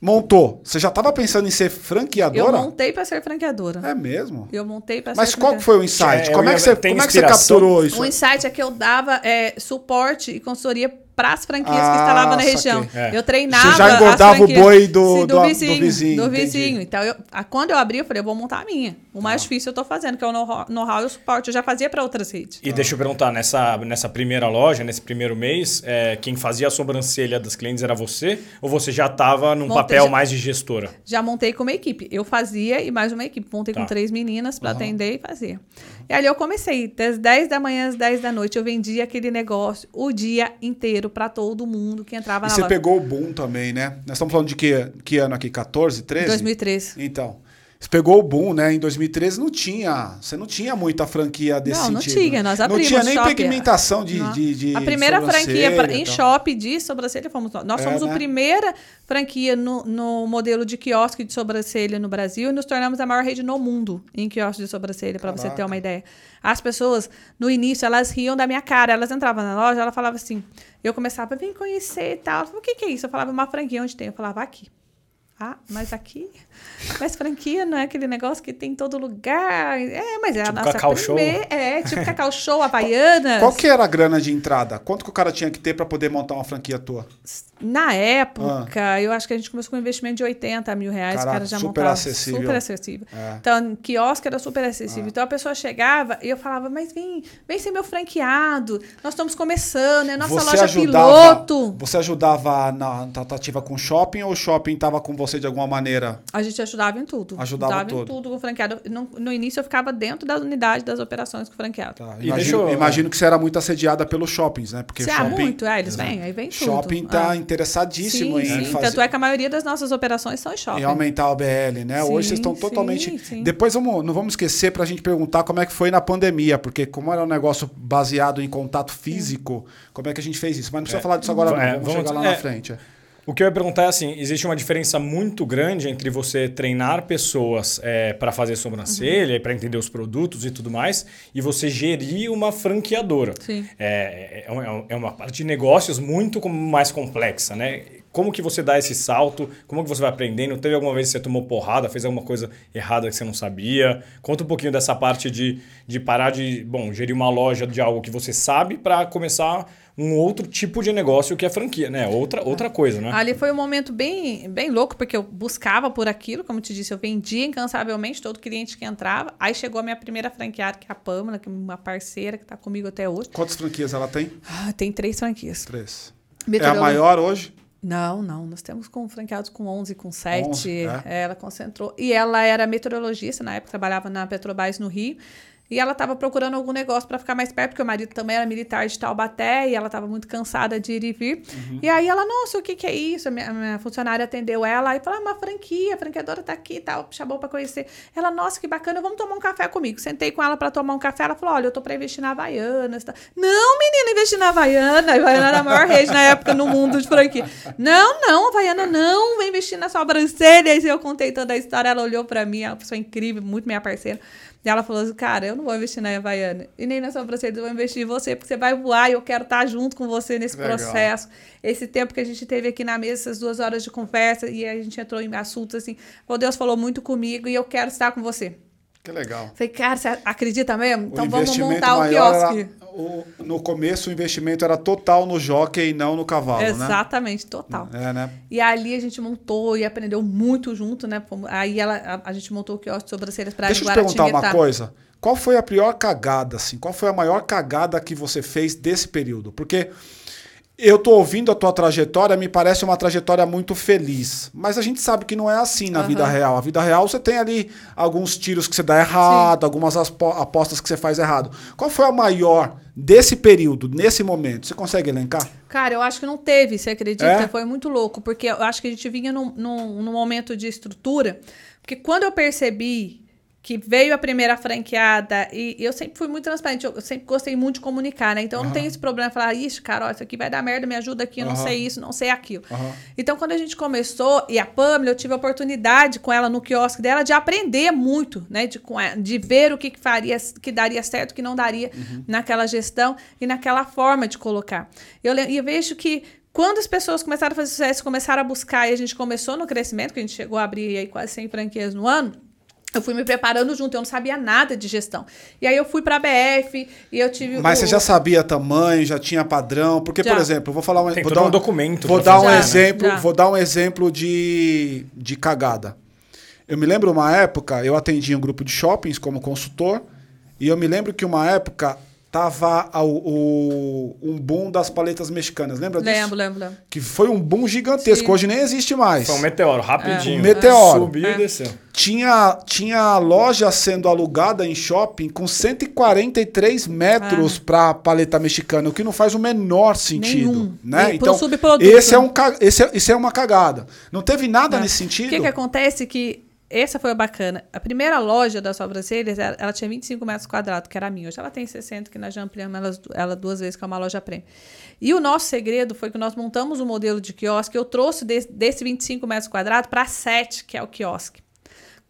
Montou. Você já estava pensando em ser franqueadora? Eu montei para ser franqueadora. É mesmo? Eu montei para ser Mas qual foi o insight? É, como, é que, você, como é que você capturou isso? O insight é que eu dava é, suporte e consultoria para as franquias ah, que instalavam na região. É. Eu treinava. Você já engordava o boi do, sim, do, do, vizinho. Do vizinho. Do vizinho. Então, eu, quando eu abri, eu falei, eu vou montar a minha. O mais ah. difícil eu estou fazendo, que é o know-how e o suporte. Eu já fazia para outras redes. E ah. deixa eu perguntar, nessa, nessa primeira loja, nesse primeiro mês, é, quem fazia a sobrancelha das clientes era você? Ou você já estava num montei, papel já, mais de gestora? Já montei com uma equipe. Eu fazia e mais uma equipe. Montei tá. com três meninas para uhum. atender e fazer. E ali eu comecei. Das 10 da manhã às 10 da noite, eu vendia aquele negócio o dia inteiro para todo mundo que entrava e na você pegou o boom também, né? Nós estamos falando de que, que ano aqui? 14, 13? 2013. Então. Você pegou o boom, né? Em 2013 não tinha. Você não tinha muita franquia desse não, sentido. Não, tinha. Nós abrimos Não tinha nem shopping. pigmentação de, de, de, A primeira franquia pra, em shopping de sobrancelha fomos nós. Nós é, somos né? a primeira franquia no, no modelo de quiosque de sobrancelha no Brasil e nos tornamos a maior rede no mundo em quiosque de sobrancelha, para você ter uma ideia. As pessoas, no início, elas riam da minha cara. Elas entravam na loja, ela falava assim. Eu começava a vir conhecer e tal. o que, que é isso? Eu falava uma franquia onde tem. Eu falava aqui. Ah, mas aqui. Mas franquia não é aquele negócio que tem em todo lugar. É, mas é tipo a nossa Cacau Show. É, tipo Cacau Show, Havaianas. Qual que era a grana de entrada? Quanto que o cara tinha que ter para poder montar uma franquia tua? Na época, ah. eu acho que a gente começou com um investimento de 80 mil reais. Caraca, o cara já super montava. Acessível. Super acessível. É. Então, quiosque era super acessível. Ah. Então, a pessoa chegava e eu falava, mas vem, vem ser meu franqueado. Nós estamos começando, é nossa você loja ajudava, piloto. Você ajudava na tratativa com o shopping ou o shopping estava com você de alguma maneira? A gente ajudava em tudo. Ajudava, ajudava tudo. em tudo com o franqueado. No, no, início, eu ficava dentro da unidade das operações com o franqueado. Tá. Imagino, eu... imagino, que você era muito assediada pelos shoppings, né? Porque shopping, muito, é, eles vêm, aí vem tudo. Shopping tá ah. interessadíssimo sim, em sim. fazer... Tanto é que a maioria das nossas operações são em shopping. Em aumentar o BL, né? Sim, Hoje vocês estão totalmente... Sim, Depois vamos, não vamos esquecer para a gente perguntar como é que foi na pandemia, porque como era um negócio baseado em contato físico, como é que a gente fez isso? Mas não precisa é. falar disso agora, é, vamos, vamos chegar lá é. na frente. O que eu ia perguntar é assim: existe uma diferença muito grande entre você treinar pessoas é, para fazer sobrancelha, uhum. para entender os produtos e tudo mais, e você gerir uma franqueadora. Sim. É, é, é, é uma parte de negócios muito mais complexa, né? Como que você dá esse salto? Como que você vai aprendendo? Teve alguma vez que você tomou porrada, fez alguma coisa errada que você não sabia? Conta um pouquinho dessa parte de, de parar de, bom, gerir uma loja de algo que você sabe para começar um outro tipo de negócio que é franquia, né? Outra, outra coisa, né? Ali foi um momento bem, bem louco, porque eu buscava por aquilo, como te disse, eu vendia incansavelmente todo cliente que entrava. Aí chegou a minha primeira franqueada, que é a Pamela, que é uma parceira que está comigo até hoje. Quantas franquias ela tem? Ah, tem três franquias. Três. É a maior hoje? Não, não. Nós temos com franqueados com 11, com 7. 11, é? Ela concentrou. E ela era meteorologista, na época trabalhava na Petrobras no Rio. E ela estava procurando algum negócio para ficar mais perto, porque o marido também era militar de Taubaté e ela estava muito cansada de ir e vir. Uhum. E aí ela, nossa, o que, que é isso? A minha, a minha funcionária atendeu ela e falou: ah, uma franquia, a franqueadora tá aqui e tal, chamou para conhecer. Ela, nossa, que bacana, vamos tomar um café comigo. Sentei com ela para tomar um café. Ela falou: olha, eu tô para investir na Havaianas. Tá? Não, menina, investir na Havaiana. A Havaiana era a maior rede na época no mundo de franquia. Não, não, Havaiana não, vem investir na sobrancelha. E eu contei toda a história, ela olhou para mim, ela é uma pessoa incrível, muito minha parceira. E ela falou assim, cara, eu não vou investir na Havaiana e nem na sobrancelha, eu vou investir em você, porque você vai voar e eu quero estar junto com você nesse Legal. processo. Esse tempo que a gente teve aqui na mesa, essas duas horas de conversa, e a gente entrou em assuntos assim, o Deus falou muito comigo e eu quero estar com você. Que legal. Falei, cara, você acredita mesmo? Então vamos montar o quiosque. Era, o, no começo o investimento era total no jockey e não no cavalo, Exatamente, né? Exatamente, total. É, né? E ali a gente montou e aprendeu muito junto, né? Aí ela, a, a gente montou o quiosque de sobrancelhas para Deixa eu te perguntar uma coisa. Qual foi a pior cagada, assim? Qual foi a maior cagada que você fez desse período? Porque eu tô ouvindo a tua trajetória, me parece uma trajetória muito feliz. Mas a gente sabe que não é assim na uhum. vida real. A vida real você tem ali alguns tiros que você dá errado, Sim. algumas apostas que você faz errado. Qual foi a maior desse período, nesse momento? Você consegue elencar? Cara, eu acho que não teve, você acredita? É? Foi muito louco, porque eu acho que a gente vinha num, num, num momento de estrutura. Porque quando eu percebi que veio a primeira franqueada e eu sempre fui muito transparente, eu sempre gostei muito de comunicar, né? Então uhum. eu não tenho esse problema de falar, ixi, cara, ó, isso aqui vai dar merda, me ajuda aqui, eu não sei isso, não sei aquilo. Uhum. Então quando a gente começou, e a Pamela, eu tive a oportunidade com ela no quiosque dela de aprender muito, né? De, de ver o que, que faria, que daria certo, o que não daria uhum. naquela gestão e naquela forma de colocar. Eu, eu vejo que quando as pessoas começaram a fazer sucesso, começaram a buscar e a gente começou no crescimento, que a gente chegou a abrir aí quase 100 franquias no ano, eu fui me preparando junto, eu não sabia nada de gestão. E aí eu fui para a BF e eu tive. Mas o... você já sabia tamanho, já tinha padrão? Porque, já. por exemplo, vou falar um, Tem vou dar um documento. Vou dar um já, exemplo, já. vou dar um exemplo de, de cagada. Eu me lembro uma época, eu atendia um grupo de shoppings como consultor, e eu me lembro que uma época tava o, o, um boom das paletas mexicanas. Lembra disso? Lembro, lembro, lembro. Que foi um boom gigantesco. Sim. Hoje nem existe mais. Foi um meteoro, rapidinho. É. Um meteoro. Subiu é. e desceu. Tinha, tinha loja sendo alugada em shopping com 143 metros é. para paleta mexicana, o que não faz o menor sentido. Nenhum. Né? E então, esse é, um, esse, é, esse é uma cagada. Não teve nada é. nesse sentido. O que, que acontece que essa foi a bacana. A primeira loja das sobrancelhas, ela, ela tinha 25 metros quadrados, que era a minha. Hoje ela tem 60, que nós já ampliamos ela, ela duas vezes, que é uma loja prêmio. E o nosso segredo foi que nós montamos um modelo de quiosque. Eu trouxe desse, desse 25 metros quadrados para 7, que é o quiosque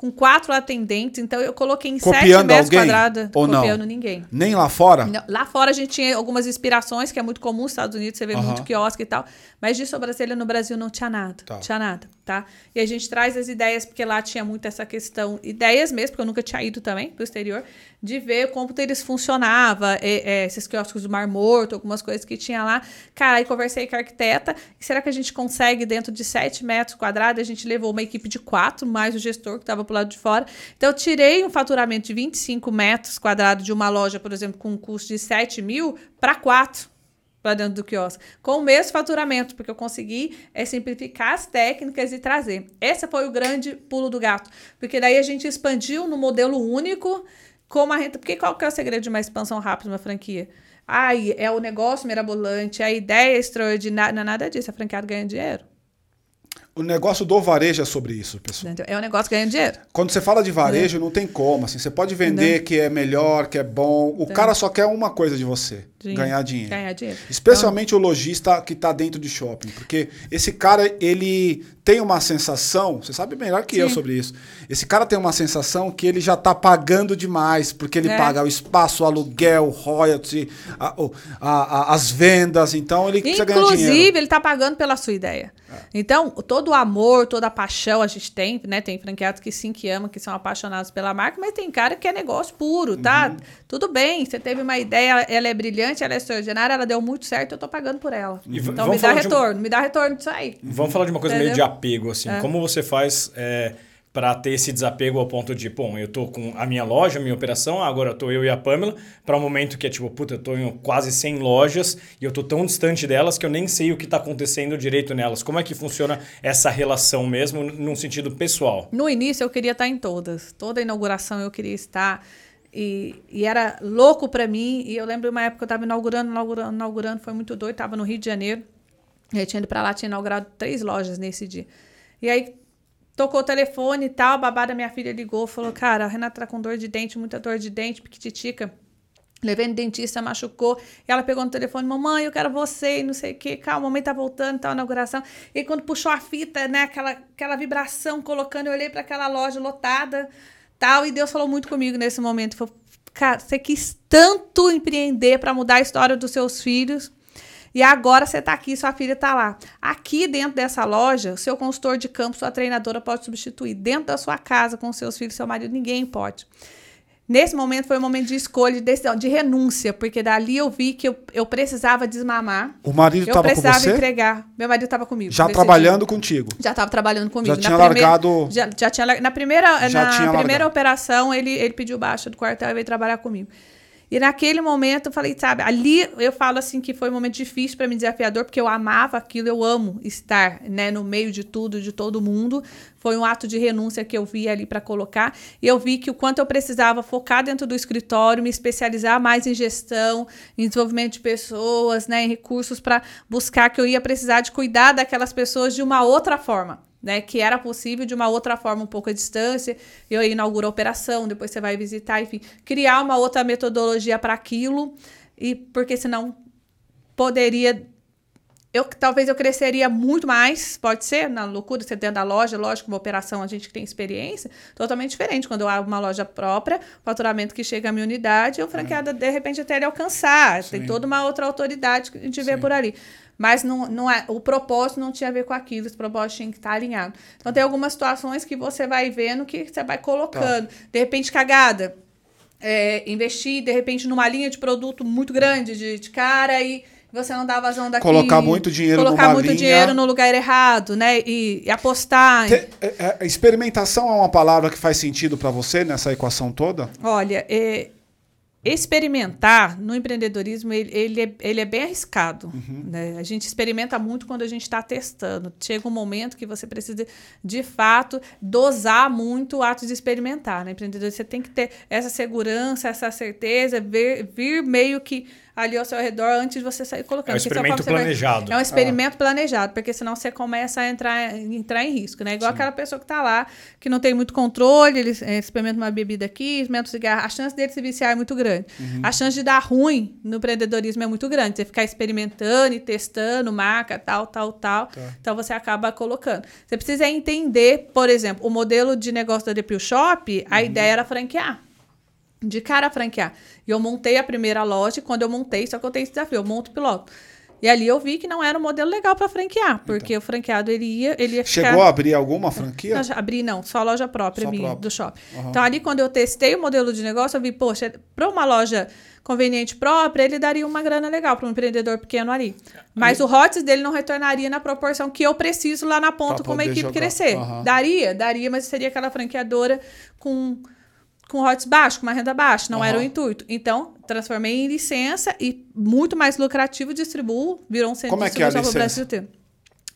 com quatro atendentes, então eu coloquei em copiando 7 metros alguém, quadrados, ou copiando não? ninguém. Nem lá fora? Não, lá fora a gente tinha algumas inspirações, que é muito comum nos Estados Unidos, você vê muito quiosque e tal, mas de sobrancelha no Brasil não tinha nada, tá. tinha nada, tá? E a gente traz as ideias, porque lá tinha muito essa questão, ideias mesmo, porque eu nunca tinha ido também pro exterior, de ver como eles funcionavam, é, esses quiosques do Mar Morto, algumas coisas que tinha lá. Cara, aí conversei com a arquiteta, será que a gente consegue, dentro de 7 metros quadrados, a gente levou uma equipe de quatro, mais o gestor que estava pro lado de fora. Então, eu tirei um faturamento de 25 metros quadrados de uma loja, por exemplo, com um custo de 7 mil, para 4 para dentro do quiosque, com o mesmo faturamento, porque eu consegui é, simplificar as técnicas e trazer. Esse foi o grande pulo do gato, porque daí a gente expandiu no modelo único, como a renta. Porque qual que é o segredo de uma expansão rápida uma franquia? Ai, é o negócio mirabolante, a ideia é extraordinária. Não é nada disso, a franqueada ganha dinheiro. O negócio do varejo é sobre isso, pessoal. É um negócio que ganha dinheiro. Quando você fala de varejo, é. não tem como. Assim, você pode vender não. que é melhor, que é bom. O cara só quer uma coisa de você: dinheiro. ganhar dinheiro. Ganhar dinheiro. Especialmente então... o lojista que está dentro de shopping. Porque esse cara, ele tem uma sensação, você sabe melhor que Sim. eu sobre isso. Esse cara tem uma sensação que ele já está pagando demais, porque ele é. paga o espaço, o aluguel, o royalty, a, a, a, as vendas, então ele precisa ganhar dinheiro. Inclusive, ele está pagando pela sua ideia. É. Então, todo o amor, toda a paixão a gente tem, né? Tem franqueados que sim, que amam, que são apaixonados pela marca, mas tem cara que é negócio puro, tá? Uhum. Tudo bem, você teve uma ideia, ela é brilhante, ela é extraordinária, ela deu muito certo, eu tô pagando por ela. E então me dá retorno, um... me dá retorno disso aí. Vamos falar de uma coisa Entendeu? meio de apego, assim. É. Como você faz é, para ter esse desapego ao ponto de, bom, eu tô com a minha loja, a minha operação, agora tô eu e a Pamela, para um momento que é tipo, puta, eu tô em quase 100 lojas e eu tô tão distante delas que eu nem sei o que tá acontecendo direito nelas. Como é que funciona essa relação mesmo, num sentido pessoal? No início eu queria estar em todas. Toda inauguração eu queria estar. E, e era louco para mim. E eu lembro uma época que eu estava inaugurando, inaugurando, inaugurando, foi muito doido, estava no Rio de Janeiro. Eu tinha ido para lá, tinha inaugurado três lojas nesse dia. E aí tocou o telefone e tal, a babá da minha filha ligou, falou: Cara, a Renata tá com dor de dente, muita dor de dente, piquititica. Levei no dentista, machucou. Ela pegou no telefone, mamãe, eu quero você, e não sei o quê. Calma, mamãe tá voltando, tá, inauguração. E quando puxou a fita, né, aquela, aquela vibração colocando, eu olhei para aquela loja lotada, tal, e Deus falou muito comigo nesse momento. Falou, cara, você quis tanto empreender para mudar a história dos seus filhos, e agora você está aqui, sua filha está lá. Aqui dentro dessa loja, seu consultor de campo, sua treinadora pode substituir. Dentro da sua casa, com seus filhos, seu marido, ninguém pode. Nesse momento foi um momento de escolha, de decisão, de renúncia, porque dali eu vi que eu, eu precisava desmamar. O marido estava com você? Eu precisava entregar. Meu marido estava comigo. Já trabalhando contigo? Já estava trabalhando comigo. Já tinha na largado... Primeira, já, já tinha Na primeira, já na primeira operação, ele, ele pediu baixa do quartel e veio trabalhar comigo. E naquele momento eu falei, sabe, ali eu falo assim que foi um momento difícil para mim, desafiador, porque eu amava aquilo, eu amo estar, né, no meio de tudo, de todo mundo. Foi um ato de renúncia que eu vi ali para colocar. E eu vi que o quanto eu precisava focar dentro do escritório, me especializar mais em gestão, em desenvolvimento de pessoas, né, em recursos para buscar que eu ia precisar de cuidar daquelas pessoas de uma outra forma né, que era possível de uma outra forma, um pouco à distância. Eu inauguro a operação, depois você vai visitar, enfim, criar uma outra metodologia para aquilo, e porque senão poderia. Eu, talvez eu cresceria muito mais, pode ser, na loucura, você dentro da loja, lógico, uma operação a gente que tem experiência, totalmente diferente. Quando eu abro uma loja própria, faturamento que chega a minha unidade, o franqueada, de repente, até ele alcançar. Sim. Tem toda uma outra autoridade que a gente Sim. vê por ali. Mas não, não é, o propósito não tinha a ver com aquilo, esse propósito tinha que estar alinhado. Então tem algumas situações que você vai vendo que você vai colocando. Tá. De repente, cagada. É, investir, de repente, numa linha de produto muito grande de, de cara e você não dá vazão daqui. Colocar muito dinheiro Colocar muito linha. dinheiro no lugar errado, né? E, e apostar. Te, é, é, experimentação é uma palavra que faz sentido para você nessa equação toda? Olha, é, experimentar no empreendedorismo ele, ele, é, ele é bem arriscado. Uhum. Né? A gente experimenta muito quando a gente está testando. Chega um momento que você precisa, de fato, dosar muito o ato de experimentar. Né? Empreendedor, você tem que ter essa segurança, essa certeza, vir, vir meio que ali ao seu redor antes de você sair colocando. É um experimento planejado. Vai... É um experimento ah. planejado, porque senão você começa a entrar, entrar em risco, né? Igual Sim. aquela pessoa que está lá, que não tem muito controle, ele é, experimenta uma bebida aqui, experimenta um cigarro, a chance dele se viciar é muito grande. Uhum. A chance de dar ruim no empreendedorismo é muito grande. Você ficar experimentando e testando marca, tal, tal, tal. Tá. Então você acaba colocando. Você precisa entender, por exemplo, o modelo de negócio da Depril Shop, a uhum. ideia era franquear de cara a franquear. E eu montei a primeira loja, e quando eu montei, só que eu tenho esse desafio, eu monto piloto. E ali eu vi que não era um modelo legal para franquear, porque então. o franqueado ele ia, ele ia ficar... Chegou a abrir alguma franquia? Não, abri não, só a loja própria só minha, própria. do shopping. Uhum. Então ali quando eu testei o modelo de negócio, eu vi, poxa, para uma loja conveniente própria, ele daria uma grana legal para um empreendedor pequeno ali. Mas o HOTS dele não retornaria na proporção que eu preciso lá na ponta como a equipe jogar. crescer. Uhum. Daria, daria, mas seria aquela franqueadora com com royalties baixos, com uma renda baixa, não uhum. era o intuito. Então, transformei em licença e muito mais lucrativo, distribuo, virou um centro Como de distribuição é que é a licença? Brasil inteiro.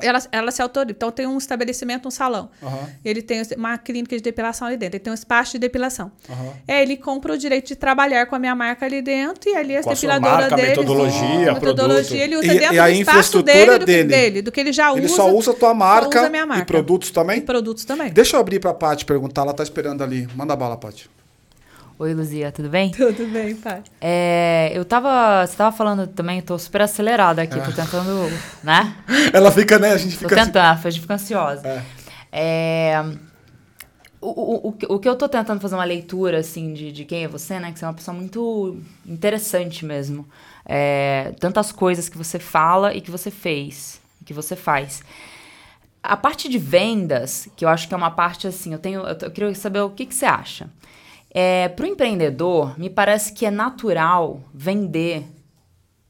Ela, ela se autoriza. Então, tem um estabelecimento, um salão. Uhum. Ele tem uma clínica de depilação ali dentro. Ele tem um espaço de depilação. Uhum. É, ele compra o direito de trabalhar com a minha marca ali dentro e ali as depiladoras dele. metodologia, oh, metodologia, ele usa e, dentro e do espaço dele do, dele. dele, do que ele já ele usa. Ele só usa a tua marca, usa marca, e produtos também? E produtos também. Deixa eu abrir para a Paty perguntar. Ela está esperando ali. Manda bala, Paty. Oi, Luzia, tudo bem? Tudo bem, pai. É, eu tava. Você tava falando também, tô super acelerada aqui, tô é. tentando. né? Ela fica, né? A gente fica. Tô tentando, assim... a gente fica ansiosa. É. é o, o, o, o que eu tô tentando fazer uma leitura, assim, de, de quem é você, né? Que você é uma pessoa muito interessante mesmo. É, tantas coisas que você fala e que você fez, que você faz. A parte de vendas, que eu acho que é uma parte assim, eu tenho. Eu, eu queria saber o que, que você acha. É, Para o empreendedor, me parece que é natural vender.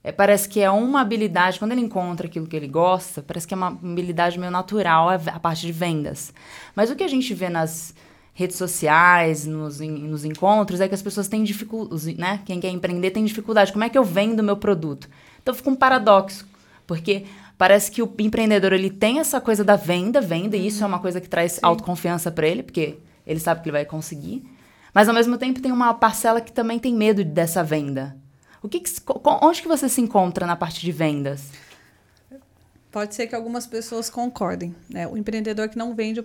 É, parece que é uma habilidade, quando ele encontra aquilo que ele gosta, parece que é uma habilidade meio natural a, a parte de vendas. Mas o que a gente vê nas redes sociais, nos, nos encontros, é que as pessoas têm dificuldade, né? Quem quer empreender tem dificuldade. Como é que eu vendo o meu produto? Então fica um paradoxo, porque parece que o empreendedor ele tem essa coisa da venda, venda, e isso é uma coisa que traz Sim. autoconfiança para ele, porque ele sabe que ele vai conseguir. Mas ao mesmo tempo tem uma parcela que também tem medo dessa venda. O que, que onde que você se encontra na parte de vendas? Pode ser que algumas pessoas concordem. Né? O empreendedor que não vende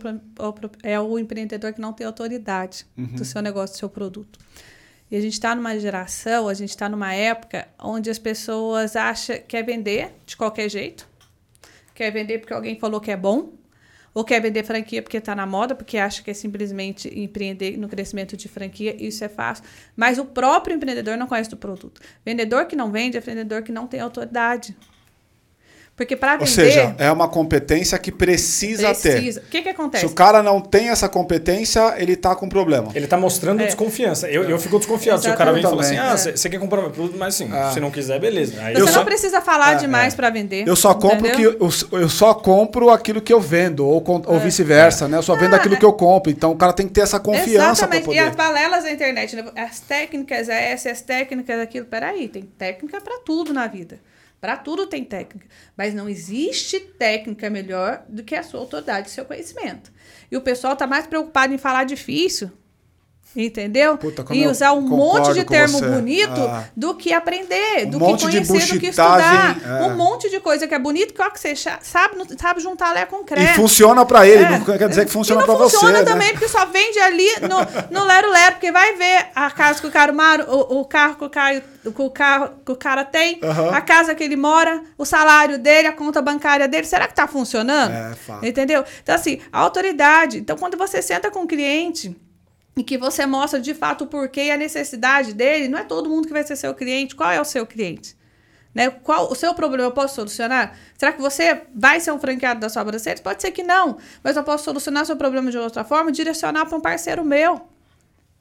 é o empreendedor que não tem autoridade uhum. do seu negócio, do seu produto. E a gente está numa geração, a gente está numa época onde as pessoas acham que quer vender de qualquer jeito, quer vender porque alguém falou que é bom, ou quer vender franquia porque está na moda, porque acha que é simplesmente empreender no crescimento de franquia, isso é fácil. Mas o próprio empreendedor não conhece do produto. Vendedor que não vende é vendedor que não tem autoridade. Porque para vender. Ou seja, é uma competência que precisa, precisa. ter. O que, que acontece? Se o cara não tem essa competência, ele tá com problema. Ele tá mostrando é. desconfiança. Eu, eu fico desconfiado. Se o cara vem e fala assim: ah, você é. quer comprar meu produto, mas assim, ah. se não quiser, beleza. Aí você não só... precisa falar é, demais é. para vender. Eu só compro que eu, eu, só compro aquilo que eu vendo, ou, ou é. vice-versa, né? Eu só vendo ah, aquilo que eu compro. Então o cara tem que ter essa confiança para poder. E as balelas da internet, né? as técnicas é essa, as técnicas aquilo. Peraí, tem técnica para tudo na vida. Para tudo tem técnica, mas não existe técnica melhor do que a sua autoridade seu conhecimento. E o pessoal está mais preocupado em falar difícil Entendeu? Puta, e usar um monte de termo você. bonito ah. do que aprender, um do que conhecer, do que estudar. É. Um monte de coisa que é bonito, que, ó, que você sabe, sabe juntar lé com creme. E funciona para ele, é. não quer dizer que funciona para você. funciona né? também, né? porque só vende ali no, no Lero Lero, porque vai ver a casa que o cara mora, o, o carro que o, cara, o carro que o cara tem, uhum. a casa que ele mora, o salário dele, a conta bancária dele. Será que tá funcionando? É, fato. Entendeu? Então, assim, a autoridade. Então, quando você senta com o cliente e que você mostra de fato o porquê e a necessidade dele, não é todo mundo que vai ser seu cliente. Qual é o seu cliente? Né? Qual o seu problema eu posso solucionar? Será que você vai ser um franqueado da sobrancelha? Pode ser que não, mas eu posso solucionar seu problema de outra forma, direcionar para um parceiro meu.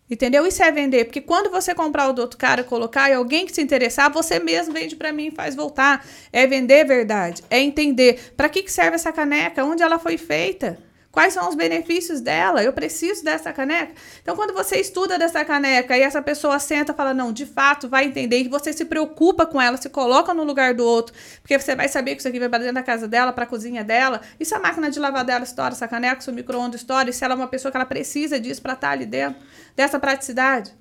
Entendeu? Isso é vender, porque quando você comprar o do outro cara, colocar e alguém que se interessar, você mesmo vende para mim e faz voltar. É vender verdade, é entender para que, que serve essa caneca, onde ela foi feita. Quais são os benefícios dela? Eu preciso dessa caneca. Então, quando você estuda dessa caneca e essa pessoa senta e fala, não, de fato, vai entender, e você se preocupa com ela, se coloca no lugar do outro, porque você vai saber que isso aqui vai para dentro da casa dela, para a cozinha dela, e se a máquina de lavar dela estoura essa caneca, se o micro-ondas estoura, e se ela é uma pessoa que ela precisa disso para estar tá ali dentro, dessa praticidade.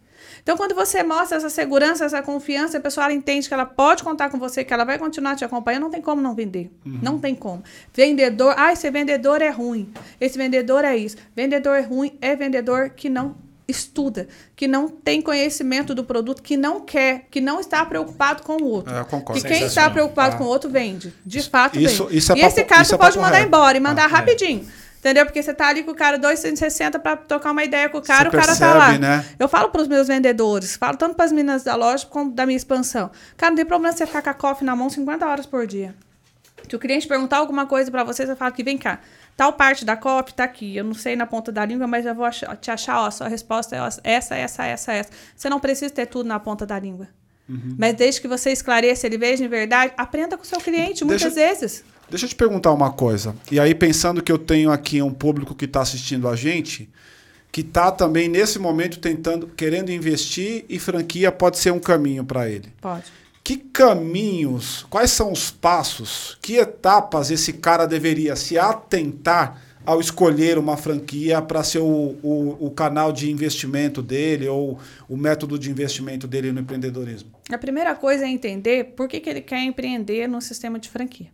Então, quando você mostra essa segurança, essa confiança, a pessoa entende que ela pode contar com você, que ela vai continuar te acompanhando, não tem como não vender. Uhum. Não tem como. Vendedor, ah, esse vendedor é ruim. Esse vendedor é isso. Vendedor é ruim é vendedor que não estuda, que não tem conhecimento do produto, que não quer, que não está preocupado com o outro. É, concordo. Que quem está preocupado é. com o outro vende. De fato, isso, vende. Isso é e esse cara você é pode mandar embora e mandar ah, é. Entendeu? Porque você tá ali com o cara 260 para trocar uma ideia com o cara, você o cara percebe, tá lá. Né? Eu falo para os meus vendedores, falo tanto para as meninas da loja como da minha expansão. Cara, não tem problema você ficar com a coffee na mão 50 horas por dia. Se o cliente perguntar alguma coisa para você, você fala que vem cá, tal parte da copy tá aqui. Eu não sei na ponta da língua, mas eu vou achar, te achar, ó, a sua resposta é essa, essa, essa, essa. Você não precisa ter tudo na ponta da língua. Uhum. Mas desde que você esclareça, ele veja em verdade, aprenda com o seu cliente, muitas Deixa... vezes. Deixa eu te perguntar uma coisa. E aí, pensando que eu tenho aqui um público que está assistindo a gente, que está também nesse momento tentando, querendo investir e franquia pode ser um caminho para ele. Pode. Que caminhos, quais são os passos, que etapas esse cara deveria se atentar ao escolher uma franquia para ser o, o, o, canal de investimento dele ou o método de investimento dele no empreendedorismo? A primeira coisa é entender por que, que ele quer empreender no sistema de franquia.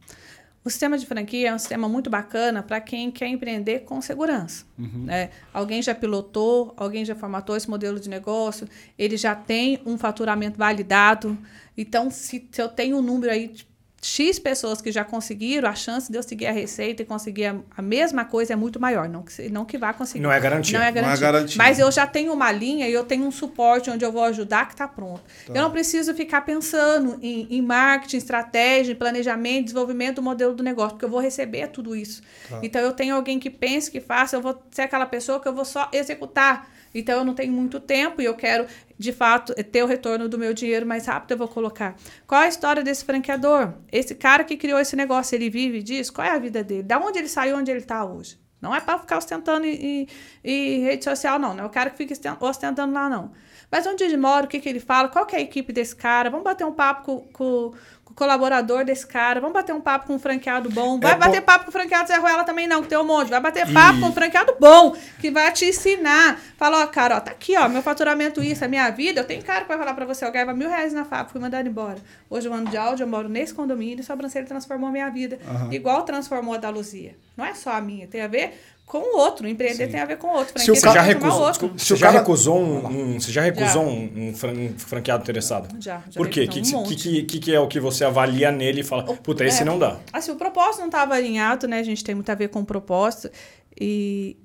O sistema de franquia é um sistema muito bacana para quem quer empreender com segurança. Uhum. Né? Alguém já pilotou, alguém já formatou esse modelo de negócio, ele já tem um faturamento validado. Então, se, se eu tenho um número aí de X pessoas que já conseguiram, a chance de eu seguir a receita e conseguir a, a mesma coisa é muito maior. Não que, não que vá conseguir. Não é garantia. Não é garantia. Não é garantia. Mas eu já tenho uma linha e eu tenho um suporte onde eu vou ajudar que está pronto. Tá. Eu não preciso ficar pensando em, em, marketing, estratégia, planejamento, desenvolvimento do modelo do negócio, porque eu vou receber tudo isso. Tá. Então eu tenho alguém que pense, que faça, eu vou ser aquela pessoa que eu vou só executar. Então eu não tenho muito tempo e eu quero, de fato, ter o retorno do meu dinheiro mais rápido, eu vou colocar. Qual é a história desse franqueador? Esse cara que criou esse negócio, ele vive disso? Qual é a vida dele? Da onde ele saiu, onde ele está hoje? Não é para ficar ostentando em, em, em, rede social, não. Não é o cara que fica ostentando lá, não. Mas onde ele mora, o que, que ele fala, qual que é a equipe desse cara? Vamos bater um papo com, com colaborador desse cara, vamos bater um papo com um franqueado bom. Vai é bater bo... papo com o franqueado Zé Ruela também não, que tem um monte. Vai bater papo com um franqueado bom, que vai te ensinar. Fala, ó, cara, ó, tá aqui, ó, meu faturamento isso, a minha vida. Eu tenho cara que vai falar pra você, eu ganhava mil reais na fábrica, fui mandado embora. Hoje eu ando de áudio, eu moro nesse condomínio, e sobrancelha transformou a minha vida. Uhum. Igual transformou a da Luzia. Não é só a minha, tem a ver com o outro. Empreender Sim. tem a ver com o outro. Se o cara já recusou, outro. você já recusou um, um, você já recusou já. Um, um, franqueado interessado? Já. já Por quê? O um que, que, que, que, é o que você avalia nele e fala, puta, esse é, não dá? Assim, o propósito não estava alinhado, né? A gente tem muito a ver com o propósito. E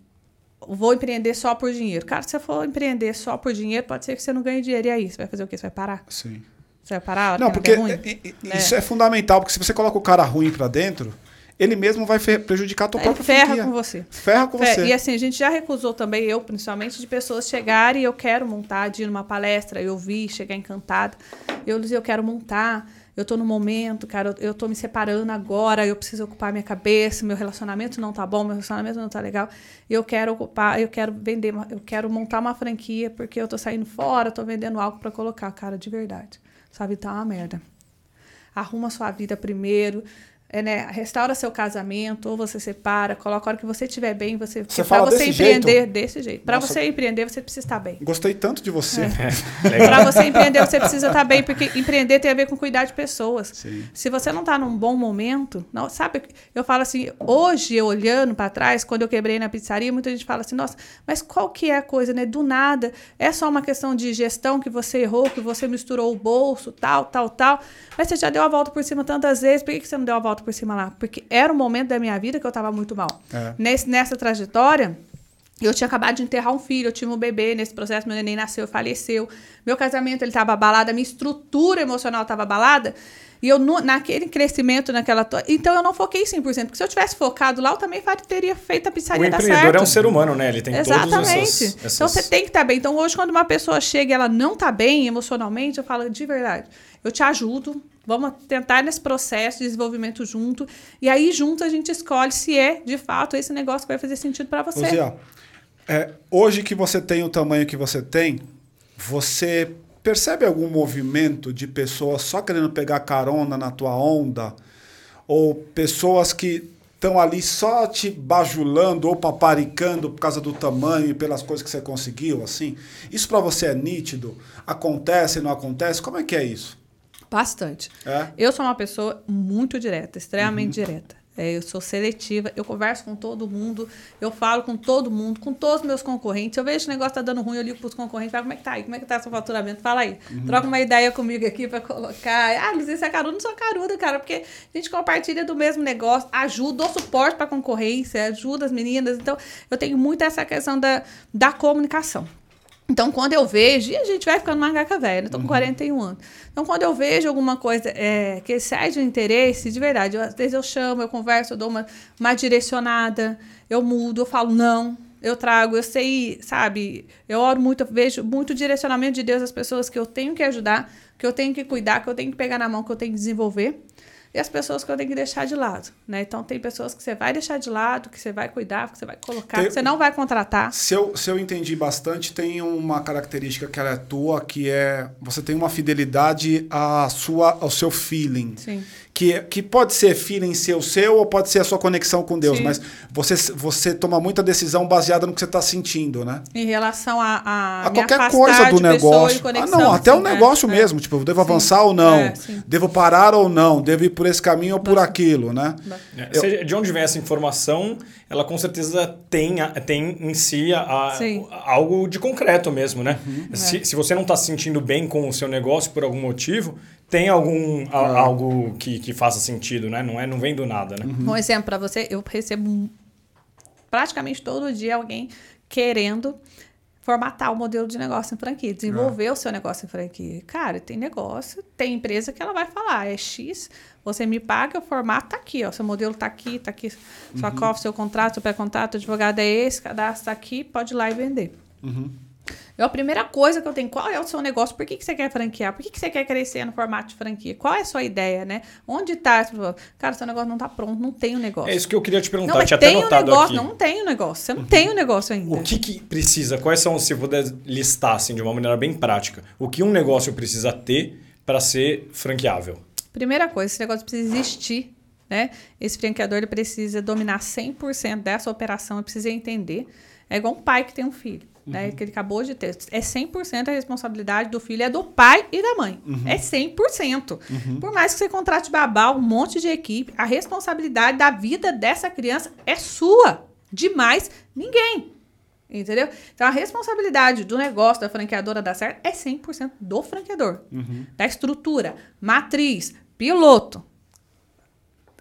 vou empreender só por dinheiro. Cara, se você for empreender só por dinheiro, pode ser que você não ganhe dinheiro. E aí, você vai fazer o quê? Você vai parar? Sim. Você parar? Não, porque é, isso é. é fundamental, porque se você coloca o cara ruim para dentro, ele mesmo vai prejudicar a tua própria ferra franquia. com você. Ferra com ferra. você. E assim, a gente já recusou também, eu principalmente, de pessoas chegarem e eu quero montar, de ir numa palestra, eu vi, chegar encantada. Eu dizia, eu quero montar, eu tô no momento, cara, eu, eu tô me separando agora, eu preciso ocupar minha cabeça, meu relacionamento não tá bom, meu relacionamento não tá legal. Eu quero ocupar, eu quero vender, eu quero montar uma franquia porque eu tô saindo fora, tô vendendo algo para colocar, cara, de verdade. Sua vida tá uma merda. Arruma sua vida primeiro, é, né, restaura seu casamento, ou você separa, coloca a hora que você estiver bem, você, você para você empreender jeito? desse jeito. Para você empreender, você precisa estar bem. Gostei tanto de você. É. para você empreender, você precisa estar bem, porque empreender tem a ver com cuidar de pessoas. Sim. Se você não está num bom momento, não, sabe? Eu falo assim, hoje eu olhando para trás, quando eu quebrei na pizzaria, muita gente fala assim, nossa, mas qual que é a coisa, né? Do nada, é só uma questão de gestão que você errou, que você misturou o bolso, tal, tal, tal. Mas você já deu a volta por cima tantas vezes, por que você não deu a volta por cima lá, porque era um momento da minha vida que eu estava muito mal. É. Nesse, nessa trajetória, eu tinha acabado de enterrar um filho, eu tinha um bebê nesse processo, meu neném nasceu, faleceu. Meu casamento ele estava abalado, a minha estrutura emocional estava abalada. E eu, no, naquele crescimento, naquela. Então eu não foquei 100%. Porque se eu tivesse focado lá, eu também teria feito a pizzaria dar certo. O empreendedor é um ser humano, né? Ele tem Exatamente. todos essas, essas... Então você tem que estar tá bem. Então hoje, quando uma pessoa chega e ela não está bem emocionalmente, eu falo de verdade. Eu te ajudo, Vamos tentar nesse processo de desenvolvimento junto. E aí, junto, a gente escolhe se é, de fato, esse negócio que vai fazer sentido para você. Luzia, é, hoje que você tem o tamanho que você tem, você percebe algum movimento de pessoas só querendo pegar carona na tua onda? Ou pessoas que estão ali só te bajulando ou paparicando por causa do tamanho e pelas coisas que você conseguiu, assim? Isso para você é nítido? Acontece, não acontece? Como é que é isso? Bastante. É? Eu sou uma pessoa muito direta, extremamente uhum. direta. É, eu sou seletiva, eu converso com todo mundo, eu falo com todo mundo, com todos os meus concorrentes. Eu vejo que o negócio tá dando ruim, eu ligo para os concorrentes, falo, como é que tá aí? Como é que tá seu faturamento? Fala aí. Uhum. Troca uma ideia comigo aqui para colocar. Ah, Luiz, você é carudo? Não sou caruda, cara, porque a gente compartilha do mesmo negócio, ajuda, dou suporte para concorrência, ajuda as meninas. Então, eu tenho muito essa questão da, da comunicação. Então, quando eu vejo, e a gente vai ficando gaca velha, eu tô com uhum. 41 anos. Então, quando eu vejo alguma coisa é, que sai de um interesse, de verdade, eu, às vezes eu chamo, eu converso, eu dou uma, uma direcionada, eu mudo, eu falo não, eu trago, eu sei, sabe, eu oro muito, eu vejo muito direcionamento de Deus às pessoas que eu tenho que ajudar, que eu tenho que cuidar, que eu tenho que pegar na mão, que eu tenho que desenvolver e as pessoas que eu tenho que deixar de lado, né? Então tem pessoas que você vai deixar de lado, que você vai cuidar, que você vai colocar, tem, que você não vai contratar. Se eu, se eu entendi bastante, tem uma característica que ela é tua, que é você tem uma fidelidade à sua, ao seu feeling. Sim que, que pode ser feeling seu seu ou pode ser a sua conexão com Deus, Sim. mas você, você toma muita decisão baseada no que você está sentindo, né? Em relação a, a, a qualquer coisa do negócio. Conexão, ah, não, até assim, o negócio é, mesmo. É. Tipo, devo sim. avançar ou não? É, devo parar ou não? Devo ir por esse caminho ou por aquilo, né? É, Eu, de onde vem essa informação, ela com certeza tem, tem em si a, a, algo de concreto mesmo, né? Uhum. Se, se você não está se sentindo bem com o seu negócio por algum motivo, tem algum a, algo que, que faça sentido, né? Não é, não vem do nada, né? Uhum. Um exemplo para você, eu recebo praticamente todo dia alguém querendo formatar o modelo de negócio em franquia, desenvolver ah. o seu negócio em franquia. Cara, tem negócio, tem empresa que ela vai falar, é X, você me paga, o formato tá aqui, ó, seu modelo tá aqui, tá aqui, sua uhum. cofre, seu contrato, seu pré-contrato, advogado é esse, cadastro tá aqui, pode ir lá e vender. Uhum. Eu, a primeira coisa que eu tenho, qual é o seu negócio? Por que, que você quer franquear? Por que, que você quer crescer no formato de franquia? Qual é a sua ideia, né? Onde está? Cara, seu negócio não está pronto, não tem o um negócio. É isso que eu queria te perguntar. Não, mas tinha tem até um negócio, aqui. não tem o um negócio. Você não uhum. tem o negócio ainda. O que, que precisa? Quais são, se puder listar assim, de uma maneira bem prática, o que um negócio precisa ter para ser franqueável? Primeira coisa, esse negócio precisa existir. Né? Esse franqueador ele precisa dominar 100% dessa operação, ele precisa entender. É igual um pai que tem um filho né, uhum. que ele acabou de ter. É 100% a responsabilidade do filho, é do pai e da mãe. Uhum. É 100%. Uhum. Por mais que você contrate babá, um monte de equipe, a responsabilidade da vida dessa criança é sua. Demais ninguém. Entendeu? Então, a responsabilidade do negócio da franqueadora dar certo é 100% do franqueador. Uhum. Da estrutura, matriz, piloto,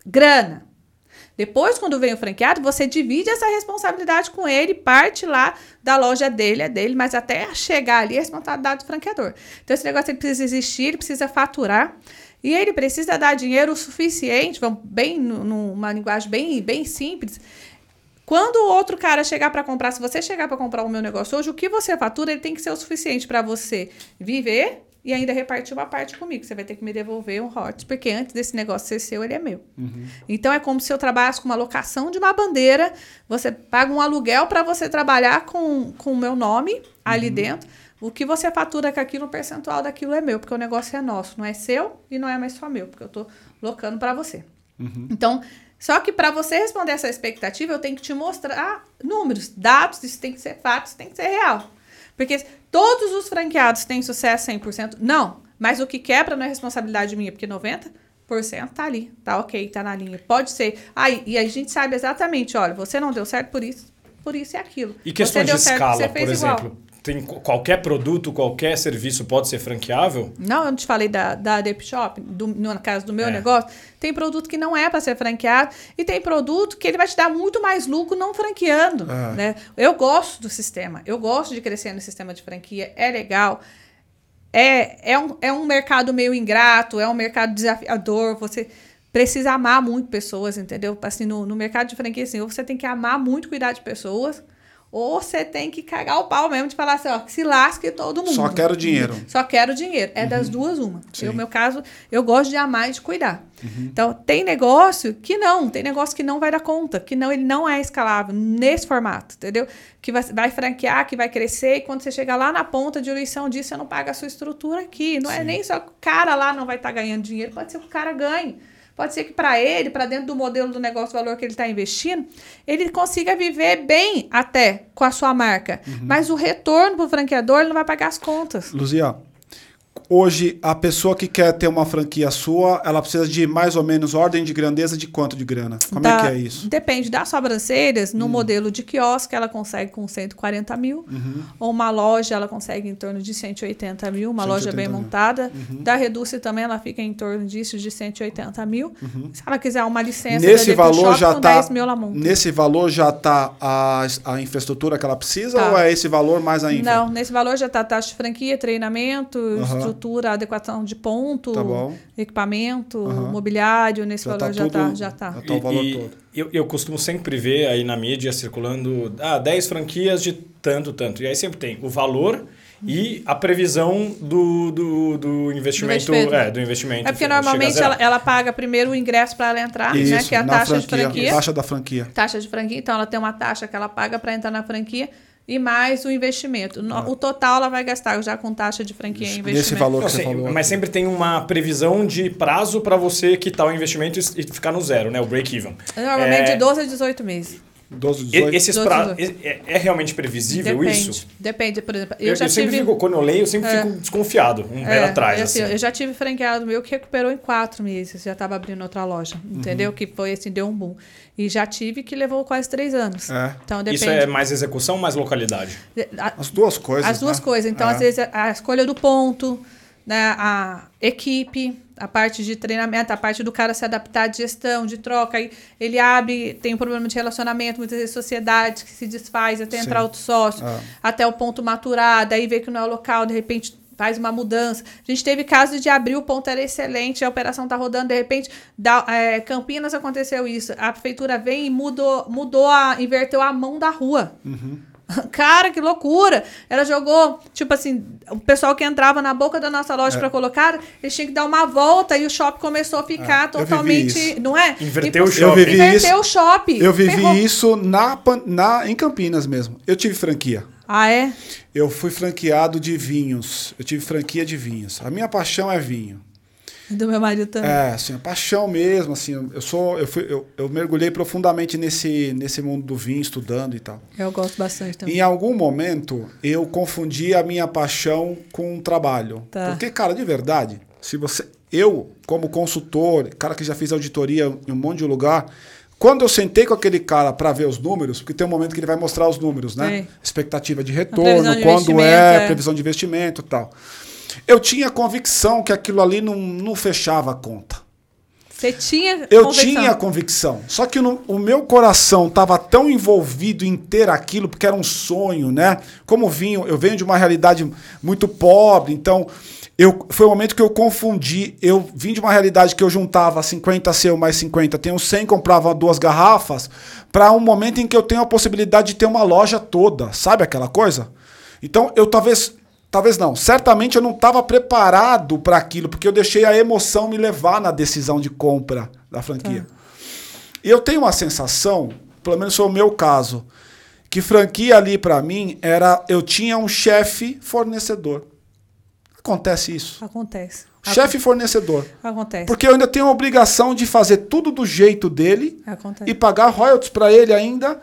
grana. Depois, quando vem o franqueado, você divide essa responsabilidade com ele, parte lá da loja dele, é dele, mas até chegar ali é responsabilidade do franqueador. Então, esse negócio ele precisa existir, ele precisa faturar. E ele precisa dar dinheiro o suficiente, vamos bem numa linguagem bem, bem simples. Quando o outro cara chegar para comprar, se você chegar para comprar o meu negócio hoje, o que você fatura, ele tem que ser o suficiente para você viver e ainda repartir uma parte comigo. Você vai ter que me devolver um hot, porque antes desse negócio ser seu, ele é meu. Uhum. Então é como se eu trabalhasse com uma locação de uma bandeira, você paga um aluguel para você trabalhar com, com o meu nome ali uhum. dentro. O que você fatura com aquilo, o percentual daquilo é meu, porque o negócio é nosso, não é seu e não é mais só meu, porque eu estou locando para você. Uhum. Então, só que para você responder essa expectativa, eu tenho que te mostrar números, dados, isso tem que ser fato, isso tem que ser real. Porque todos os franqueados têm sucesso 100%? Não. Mas o que quebra não é responsabilidade minha, porque 90% tá ali, tá ok, tá na linha. Pode ser. Aí, e a gente sabe exatamente, olha, você não deu certo por isso, por isso e aquilo. E questões de escala, por exemplo? Igual tem qualquer produto, qualquer serviço pode ser franqueável? Não, eu não te falei da, da Dep Shop, do, no caso do meu é. negócio. Tem produto que não é para ser franqueado e tem produto que ele vai te dar muito mais lucro não franqueando. É. Né? Eu gosto do sistema, eu gosto de crescer no sistema de franquia, é legal. É, é, um, é um mercado meio ingrato, é um mercado desafiador, você precisa amar muito pessoas, entendeu? Assim, no, no mercado de franquia, assim, você tem que amar muito cuidar de pessoas ou você tem que cagar o pau mesmo de falar assim, ó, que se lasque todo mundo. Só quero dinheiro. Só quero dinheiro. É uhum. das duas uma. No meu caso, eu gosto de amar e de cuidar. Uhum. Então, tem negócio que não, tem negócio que não vai dar conta, que não, ele não é escalável nesse formato, entendeu? Que vai, vai franquear, que vai crescer, e quando você chegar lá na ponta de diluição disso, você não paga a sua estrutura aqui. Não é Sim. é nem só que o cara lá não vai estar tá ganhando dinheiro, pode ser que o cara ganhe. Pode ser que para ele, para dentro do modelo do negócio valor que ele está investindo, ele consiga viver bem até com a sua marca. Uhum. Mas o retorno para o franqueador, ele não vai pagar as contas. Luzia, Hoje, a pessoa que quer ter uma franquia sua, ela precisa de mais ou menos ordem de grandeza de quanto de grana? Como da, é que é isso? Depende das sobrancelhas. No hum. modelo de quiosque, ela consegue com 140 mil. Uhum. Ou uma loja, ela consegue em torno de 180 mil. Uma 180 loja bem mil. montada. Uhum. Da Reduce também, ela fica em torno disso, de 180 mil. Uhum. Se ela quiser uma licença nesse valor Shop, já com tá, 10 mil, ela monta. Nesse valor já está a, a infraestrutura que ela precisa? Tá. Ou é esse valor mais a infra? Não, nesse valor já está taxa de franquia, treinamento, estrutura, adequação de ponto, tá equipamento, uhum. mobiliário, nesse já valor tá já está. Já tá. Já tá o valor e, todo. Eu, eu costumo sempre ver aí na mídia circulando ah, 10 franquias de tanto, tanto. E aí sempre tem o valor e a previsão do, do, do investimento, do investimento. É, do investimento. É porque normalmente ela, ela paga primeiro o ingresso para ela entrar, Isso, né? Que é a taxa franquia, de franquia. Taxa da franquia. Taxa de franquia. Então ela tem uma taxa que ela paga para entrar na franquia e mais o investimento. Ah. O total ela vai gastar já com taxa de franquia e investimento. Esse valor que você falou. Mas sempre tem uma previsão de prazo para você quitar o investimento e ficar no zero, né? O break-even. Normalmente é... de 12 a 18 meses. 12, 18. Esses 12, pra... é, é, realmente previsível depende, isso? Depende, por exemplo. Eu, eu, já eu sempre fico, quando eu leio, eu sempre é, fico desconfiado, um pé é, atrás. Assim, assim. Eu já tive franqueado meu que recuperou em quatro meses, já estava abrindo outra loja, uhum. entendeu? Que foi assim, deu um boom. E já tive que levou quase três anos. É. Então, depende. Isso é mais execução ou mais localidade? As duas coisas. As duas né? coisas. Então, é. às vezes, a escolha do ponto, né, a equipe a parte de treinamento, a parte do cara se adaptar de gestão, de troca. Aí ele abre, tem um problema de relacionamento, muitas vezes sociedade que se desfaz até Sim. entrar outro sócio, ah. até o ponto maturar, daí vê que não é o local, de repente faz uma mudança. A gente teve casos de abrir, o ponto era excelente, a operação está rodando, de repente, da, é, Campinas aconteceu isso. A prefeitura vem e mudou, mudou a, inverteu a mão da rua. Uhum. Cara, que loucura! Ela jogou, tipo assim, o pessoal que entrava na boca da nossa loja é. para colocar, eles tinham que dar uma volta e o shopping começou a ficar é. totalmente. Não é? Inverteu o shopping. Inverteu o shopping. Eu vivi Ferrou. isso na, na, em Campinas mesmo. Eu tive franquia. Ah, é? Eu fui franqueado de vinhos. Eu tive franquia de vinhos. A minha paixão é vinho. Do meu marido também. É, assim, a paixão mesmo, assim, eu sou, eu, fui, eu, eu mergulhei profundamente nesse, nesse mundo do vinho, estudando e tal. Eu gosto bastante também. Em algum momento, eu confundi a minha paixão com o trabalho. Tá. Porque, cara, de verdade, se você, eu, como consultor, cara que já fiz auditoria em um monte de lugar, quando eu sentei com aquele cara para ver os números, porque tem um momento que ele vai mostrar os números, né? Sim. Expectativa de retorno, de quando é, é, previsão de investimento e tal. Eu tinha convicção que aquilo ali não, não fechava a conta. Você tinha Eu convicção. tinha convicção. Só que no, o meu coração estava tão envolvido em ter aquilo, porque era um sonho, né? Como vinho, eu venho de uma realidade muito pobre, então eu, foi o momento que eu confundi. Eu vim de uma realidade que eu juntava 50 seu mais 50, tenho 100, comprava duas garrafas, para um momento em que eu tenho a possibilidade de ter uma loja toda. Sabe aquela coisa? Então eu talvez. Talvez não. Certamente eu não estava preparado para aquilo, porque eu deixei a emoção me levar na decisão de compra da franquia. Tá. E eu tenho uma sensação, pelo menos foi o meu caso, que franquia ali para mim era eu tinha um chefe fornecedor. Acontece isso. Acontece. Chefe fornecedor. Acontece. Porque eu ainda tenho a obrigação de fazer tudo do jeito dele Acontece. e pagar royalties para ele ainda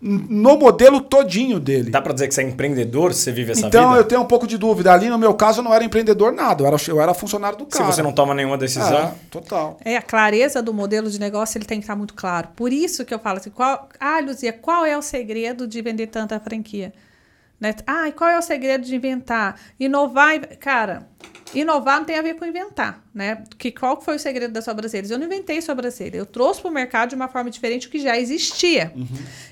no modelo todinho dele. Dá para dizer que você é empreendedor, você vive essa então, vida? Então, eu tenho um pouco de dúvida. Ali, no meu caso, eu não era empreendedor nada. Eu era, eu era funcionário do cara. Se você não toma nenhuma decisão... É, total. É, a clareza do modelo de negócio, ele tem que estar muito claro. Por isso que eu falo assim, qual, ah, Luzia, qual é o segredo de vender tanta franquia? Né? Ah, e qual é o segredo de inventar? Inovar. Cara, inovar não tem a ver com inventar, né? Que qual foi o segredo das sobrancelhas? Eu não inventei sobrancelha, eu trouxe para o mercado de uma forma diferente o que já existia. Uhum.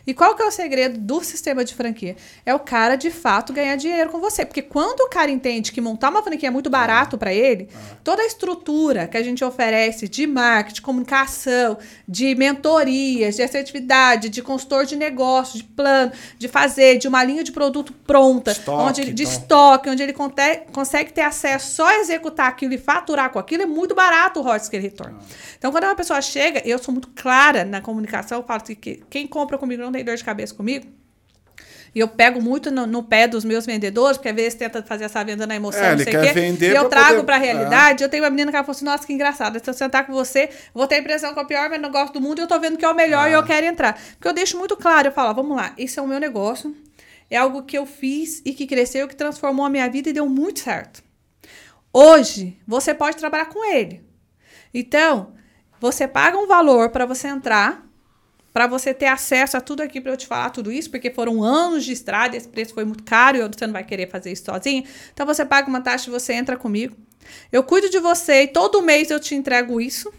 E qual que é o segredo do sistema de franquia? É o cara de fato ganhar dinheiro com você, porque quando o cara entende que montar uma franquia é muito barato para ele, uhum. toda a estrutura que a gente oferece de marketing, de comunicação, de mentorias, de assertividade, de consultor de negócio, de plano, de fazer, de uma linha de produto pronta, estoque, onde ele, de então. estoque, onde ele consegue ter acesso só executar aquilo e faturar com aquilo é muito barato o royalties que ele retorna. Então, quando uma pessoa chega, eu sou muito clara na comunicação, eu falo assim, que quem compra comigo não tem dor de cabeça comigo. E eu pego muito no, no, pé dos meus vendedores, porque às vezes tenta fazer essa venda na emoção, é, não sei o quê. Vender e eu trago para a realidade. É. Eu tenho uma menina que ela falou assim: nossa, que engraçado. Se eu sentar com você, vou ter a impressão que é o pior negócio do mundo e eu tô vendo que é o melhor é. e eu quero entrar. Porque eu deixo muito claro, eu falo: vamos lá, esse é o meu negócio. É algo que eu fiz e que cresceu, que transformou a minha vida e deu muito certo. Hoje, você pode trabalhar com ele. Então, você paga um valor para você entrar, para você ter acesso a tudo aqui para eu te falar tudo isso, porque foram anos de estrada, esse preço foi muito caro e você não vai querer fazer isso sozinho. Então, você paga uma taxa e você entra comigo. Eu cuido de você e todo mês eu te entrego isso.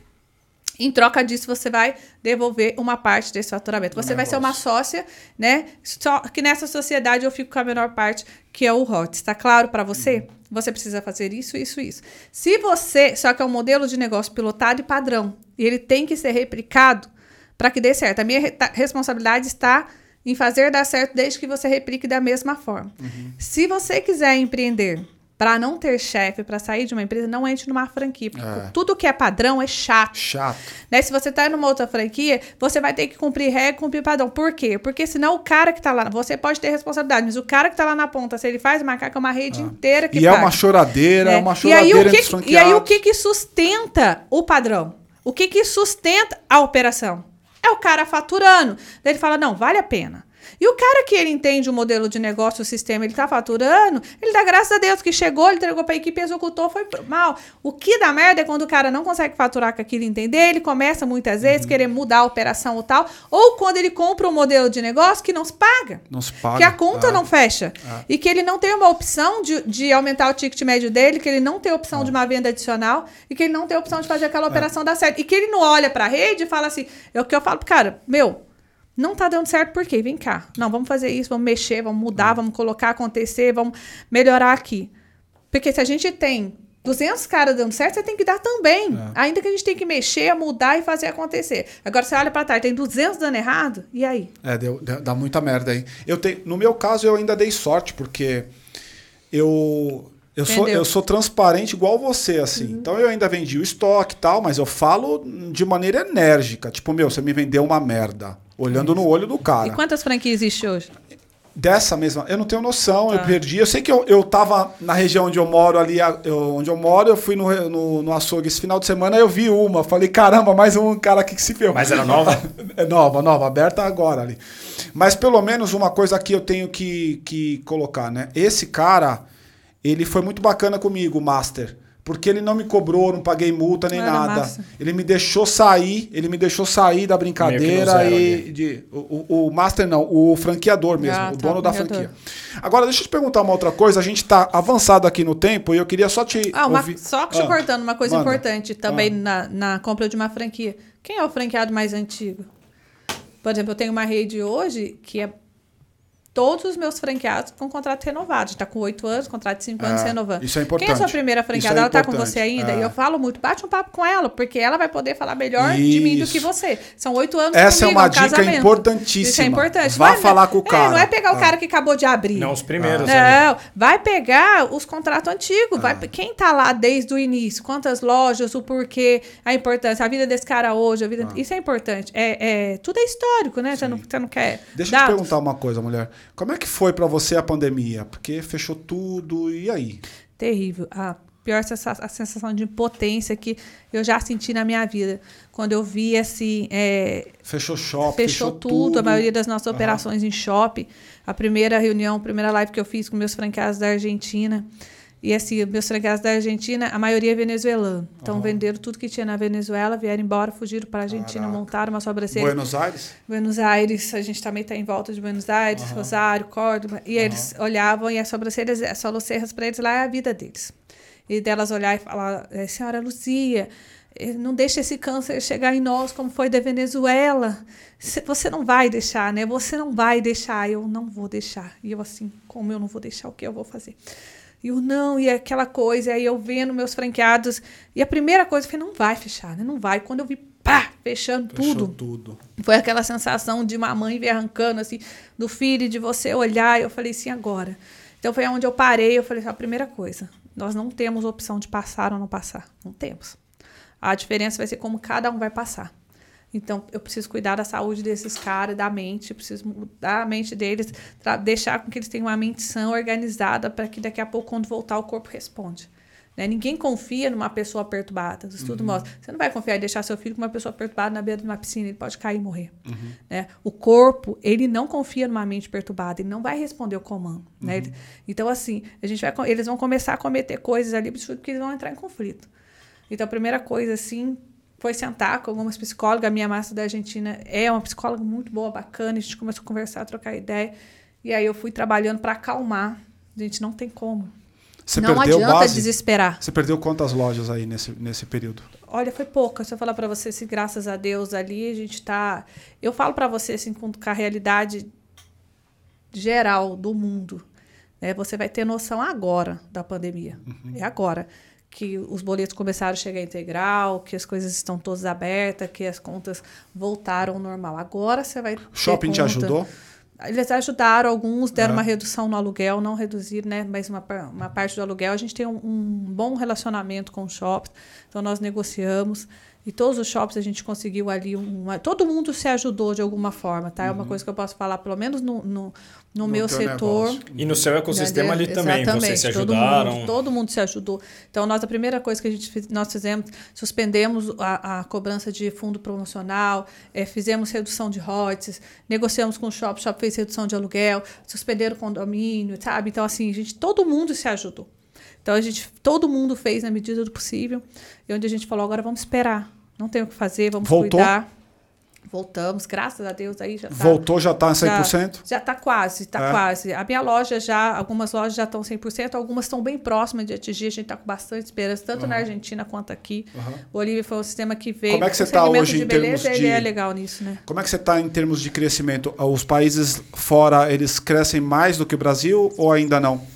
Em troca disso, você vai devolver uma parte desse faturamento. Você vai ser uma sócia, né? Só que nessa sociedade eu fico com a menor parte, que é o HOT. Está claro para você? Uhum. Você precisa fazer isso, isso, isso. Se você. Só que é um modelo de negócio pilotado e padrão. E ele tem que ser replicado para que dê certo. A minha re responsabilidade está em fazer dar certo desde que você replique da mesma forma. Uhum. Se você quiser empreender para não ter chefe, para sair de uma empresa, não entre numa franquia. Porque é. tudo que é padrão é chato. Chato. Né? Se você tá numa outra franquia, você vai ter que cumprir regra, cumprir padrão. Por quê? Porque senão o cara que tá lá, você pode ter responsabilidade, mas o cara que tá lá na ponta, se ele faz macaco, é uma rede ah. inteira que E paga. é uma choradeira, é uma choradeira e aí, o que, E aí o que que sustenta o padrão? O que que sustenta a operação? É o cara faturando. Daí ele fala, não, vale a pena. E o cara que ele entende o modelo de negócio, o sistema, ele está faturando, ele dá graças a Deus que chegou, ele entregou para a equipe, executou, foi mal. O que dá merda é quando o cara não consegue faturar com aquilo entender, ele começa muitas vezes uhum. querer mudar a operação ou tal, ou quando ele compra um modelo de negócio que não se paga. Não se paga. Que a conta ah. não fecha. Ah. E que ele não tem uma opção de, de aumentar o ticket médio dele, que ele não tem opção ah. de uma venda adicional e que ele não tem opção de fazer aquela é. operação dar certo. E que ele não olha para a rede e fala assim, é o que eu falo pro cara, meu, não tá dando certo por quê? Vem cá. Não, vamos fazer isso, vamos mexer, vamos mudar, vamos colocar acontecer, vamos melhorar aqui. Porque se a gente tem 200 caras dando certo, você tem que dar também. É. Ainda que a gente tem que mexer, mudar e fazer acontecer. Agora você olha para trás, tem 200 dando errado, e aí? É, deu, dá muita merda aí. Eu tenho, no meu caso, eu ainda dei sorte, porque eu eu sou, eu sou transparente igual você, assim. Uhum. Então eu ainda vendi o estoque e tal, mas eu falo de maneira enérgica. Tipo, meu, você me vendeu uma merda. Olhando no olho do cara. E quantas franquias existe hoje? Dessa mesma. Eu não tenho noção, tá. eu perdi. Eu sei que eu, eu tava na região onde eu moro ali, eu, onde eu moro, eu fui no, no, no açougue esse final de semana, eu vi uma. Falei, caramba, mais um cara aqui que se ferrou. Mas era nova? é nova, nova, aberta agora ali. Mas pelo menos uma coisa que eu tenho que, que colocar, né? Esse cara, ele foi muito bacana comigo, o Master. porque ele não me cobrou, não paguei multa nem nada. Ele me deixou sair, ele me deixou sair da brincadeira e de, o, o, master não, o franqueador mesmo, ah, o tá, dono da franquia. Agora deixa eu te perguntar uma outra coisa, a gente está avançado aqui no tempo e eu queria só te ah, uma, só te ah, cortando uma coisa manda. importante também ah. na, na compra de uma franquia. Quem é o franqueado mais antigo? Por exemplo, eu tenho uma rede hoje que é todos os meus franqueados com contrato renovado. Está com oito anos, contrato de cinco anos é, renovando. Isso é importante. Quem é a sua primeira franqueada? É ela está com você ainda? É. E eu falo muito, bate um papo com ela, porque ela vai poder falar melhor isso. de mim do que você. São oito anos Essa comigo, é uma dica casamento. importantíssima. Isso é importante. Vá falar com o cara. É, não é pegar o ah. cara que acabou de abrir. Não, os primeiros. Não, vai pegar os contratos antigos. Vai, quem está lá desde o início? Quantas lojas, o porquê, a importância, a vida desse cara hoje. A vida, ah. Isso é importante. É, é, tudo é histórico, né? Você não, você não quer. Deixa dados. eu te perguntar uma coisa, mulher. Como é que foi para você a pandemia? Porque fechou tudo, e aí? Terrível. A pior a sensação de impotência que eu já senti na minha vida. Quando eu vi assim. É, fechou shopping. Fechou, fechou tudo, tudo, a maioria das nossas uhum. operações em shopping. A primeira reunião, a primeira live que eu fiz com meus franqueados da Argentina. E assim, meus franqueados da Argentina, a maioria é venezuelano. Então, uhum. venderam tudo que tinha na Venezuela, vieram embora, fugiram para a Argentina, Caraca. montaram uma sobrancelha. Buenos Aires? Buenos Aires, a gente também está em volta de Buenos Aires, uhum. Rosário, Córdoba. E uhum. eles olhavam e as sobrancelhas, as solocerras para eles lá é a vida deles. E delas olhar e falar, é, senhora Luzia, eh, não deixe esse câncer chegar em nós como foi da Venezuela. Você não vai deixar, né? Você não vai deixar. Eu não vou deixar. E eu assim, como eu não vou deixar, o que eu vou fazer? E o não, e aquela coisa, e aí eu vendo meus franqueados. E a primeira coisa foi, não vai fechar, né? Não vai. Quando eu vi, pá, fechando tudo. tudo. Foi aquela sensação de uma mãe ver arrancando, assim, do filho, de você olhar. E eu falei assim, agora. Então foi onde eu parei, eu falei, a primeira coisa, nós não temos opção de passar ou não passar. Não temos. A diferença vai ser como cada um vai passar. Então, eu preciso cuidar da saúde desses caras, da mente, preciso mudar a mente deles, deixar com que eles tenham uma mente sã, organizada, para que daqui a pouco, quando voltar, o corpo responde. Né? Ninguém confia numa pessoa perturbada. O estudo uhum. mostra. Você não vai confiar em deixar seu filho com uma pessoa perturbada na beira de uma piscina, ele pode cair e morrer. Uhum. Né? O corpo, ele não confia numa mente perturbada, ele não vai responder o comando. Né? Uhum. Né? Então, assim, a gente vai, eles vão começar a cometer coisas ali porque eles vão entrar em conflito. Então, a primeira coisa, assim, foi sentar com algumas psicólogas. A minha massa da Argentina é uma psicóloga muito boa, bacana. A gente começou a conversar, a trocar ideia. E aí eu fui trabalhando para acalmar. A gente não tem como. Você não adianta base? desesperar. Você perdeu quantas lojas aí nesse, nesse período? Olha, foi pouca. Se eu falar para você, se graças a Deus ali a gente está. Eu falo para você assim com a realidade geral do mundo. Né? Você vai ter noção agora da pandemia. Uhum. É agora que os boletos começaram a chegar integral, que as coisas estão todas abertas, que as contas voltaram ao normal. Agora você vai. O shopping te ajudou? Eles ajudaram, alguns deram é. uma redução no aluguel, não reduzir, né? Mas uma, uma parte do aluguel. A gente tem um, um bom relacionamento com os shoppings, então nós negociamos. E todos os shops a gente conseguiu ali uma. Todo mundo se ajudou de alguma forma, tá? É uma uhum. coisa que eu posso falar, pelo menos no, no, no, meu setor. Negócio. E no seu ecossistema ali também, Exatamente, vocês se ajudaram. Todo mundo, todo mundo se ajudou. Então, nós, a primeira coisa que a gente fez, nós fizemos, suspendemos a, a cobrança de fundo promocional, é, fizemos redução de royalties, negociamos com o shopping, o shopping fez redução de aluguel, suspenderam o condomínio, sabe? Então, assim, a gente, todo mundo se ajudou. Então, a gente, todo mundo fez na medida do possível. E onde a gente falou, agora vamos esperar não tem o que fazer, vamos Voltou? cuidar. Voltamos, graças a Deus aí já tá, Voltou, já está 100%? Já está quase, está é. quase. A minha loja já, algumas lojas já estão 100%, algumas estão bem próximas de atingir, a gente está com bastante esperança, tanto uhum. na Argentina quanto aqui. Uhum. O Olivia foi um sistema que veio... Como é que você está hoje em beleza, termos de... Ele é legal nisso, né? Como é que você está em termos de crescimento? Os países fora, eles crescem mais do que o Brasil ou ainda não?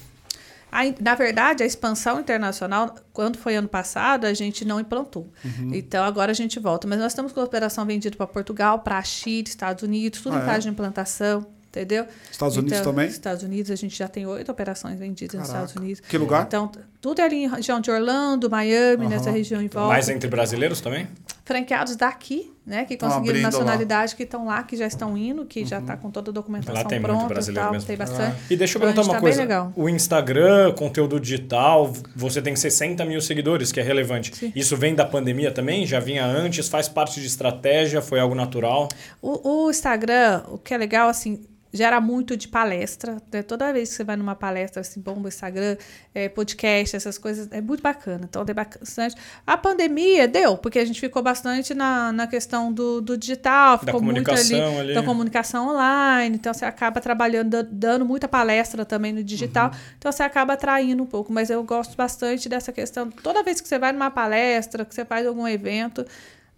A, na verdade, a expansão internacional, quando foi ano passado, a gente não implantou. Uhum. Então, agora a gente volta. Mas nós estamos com a operação vendida para Portugal, para Chile, Estados Unidos, tudo ah, em fase é? de implantação. Entendeu? Estados então, Unidos também? Estados Unidos, a gente já tem oito operações vendidas Caraca. nos Estados Unidos. Que lugar? Então, tudo é ali em região de Orlando, Miami, uhum. nessa região em volta. Mais entre brasileiros também? Franqueados daqui, né? Que conseguiram nacionalidade, lá. que estão lá, que já estão indo, que uhum. já está com toda a documentação lá tem pronta. Muito brasileiro tal, mesmo. Tem bastante. Ah. E deixa eu perguntar então, uma tá coisa. O Instagram, conteúdo digital, você tem 60 mil seguidores, que é relevante. Sim. Isso vem da pandemia também? Já vinha antes? Faz parte de estratégia? Foi algo natural? O, o Instagram, o que é legal, assim gera muito de palestra. Né? Toda vez que você vai numa palestra, assim, bomba, Instagram, é, podcast, essas coisas, é muito bacana. Então, tem bastante. A pandemia deu, porque a gente ficou bastante na, na questão do, do digital, ficou muito ali, ali, da comunicação online. Então, você acaba trabalhando, dando muita palestra também no digital. Uhum. Então, você acaba atraindo um pouco. Mas eu gosto bastante dessa questão. Toda vez que você vai numa palestra, que você faz algum evento,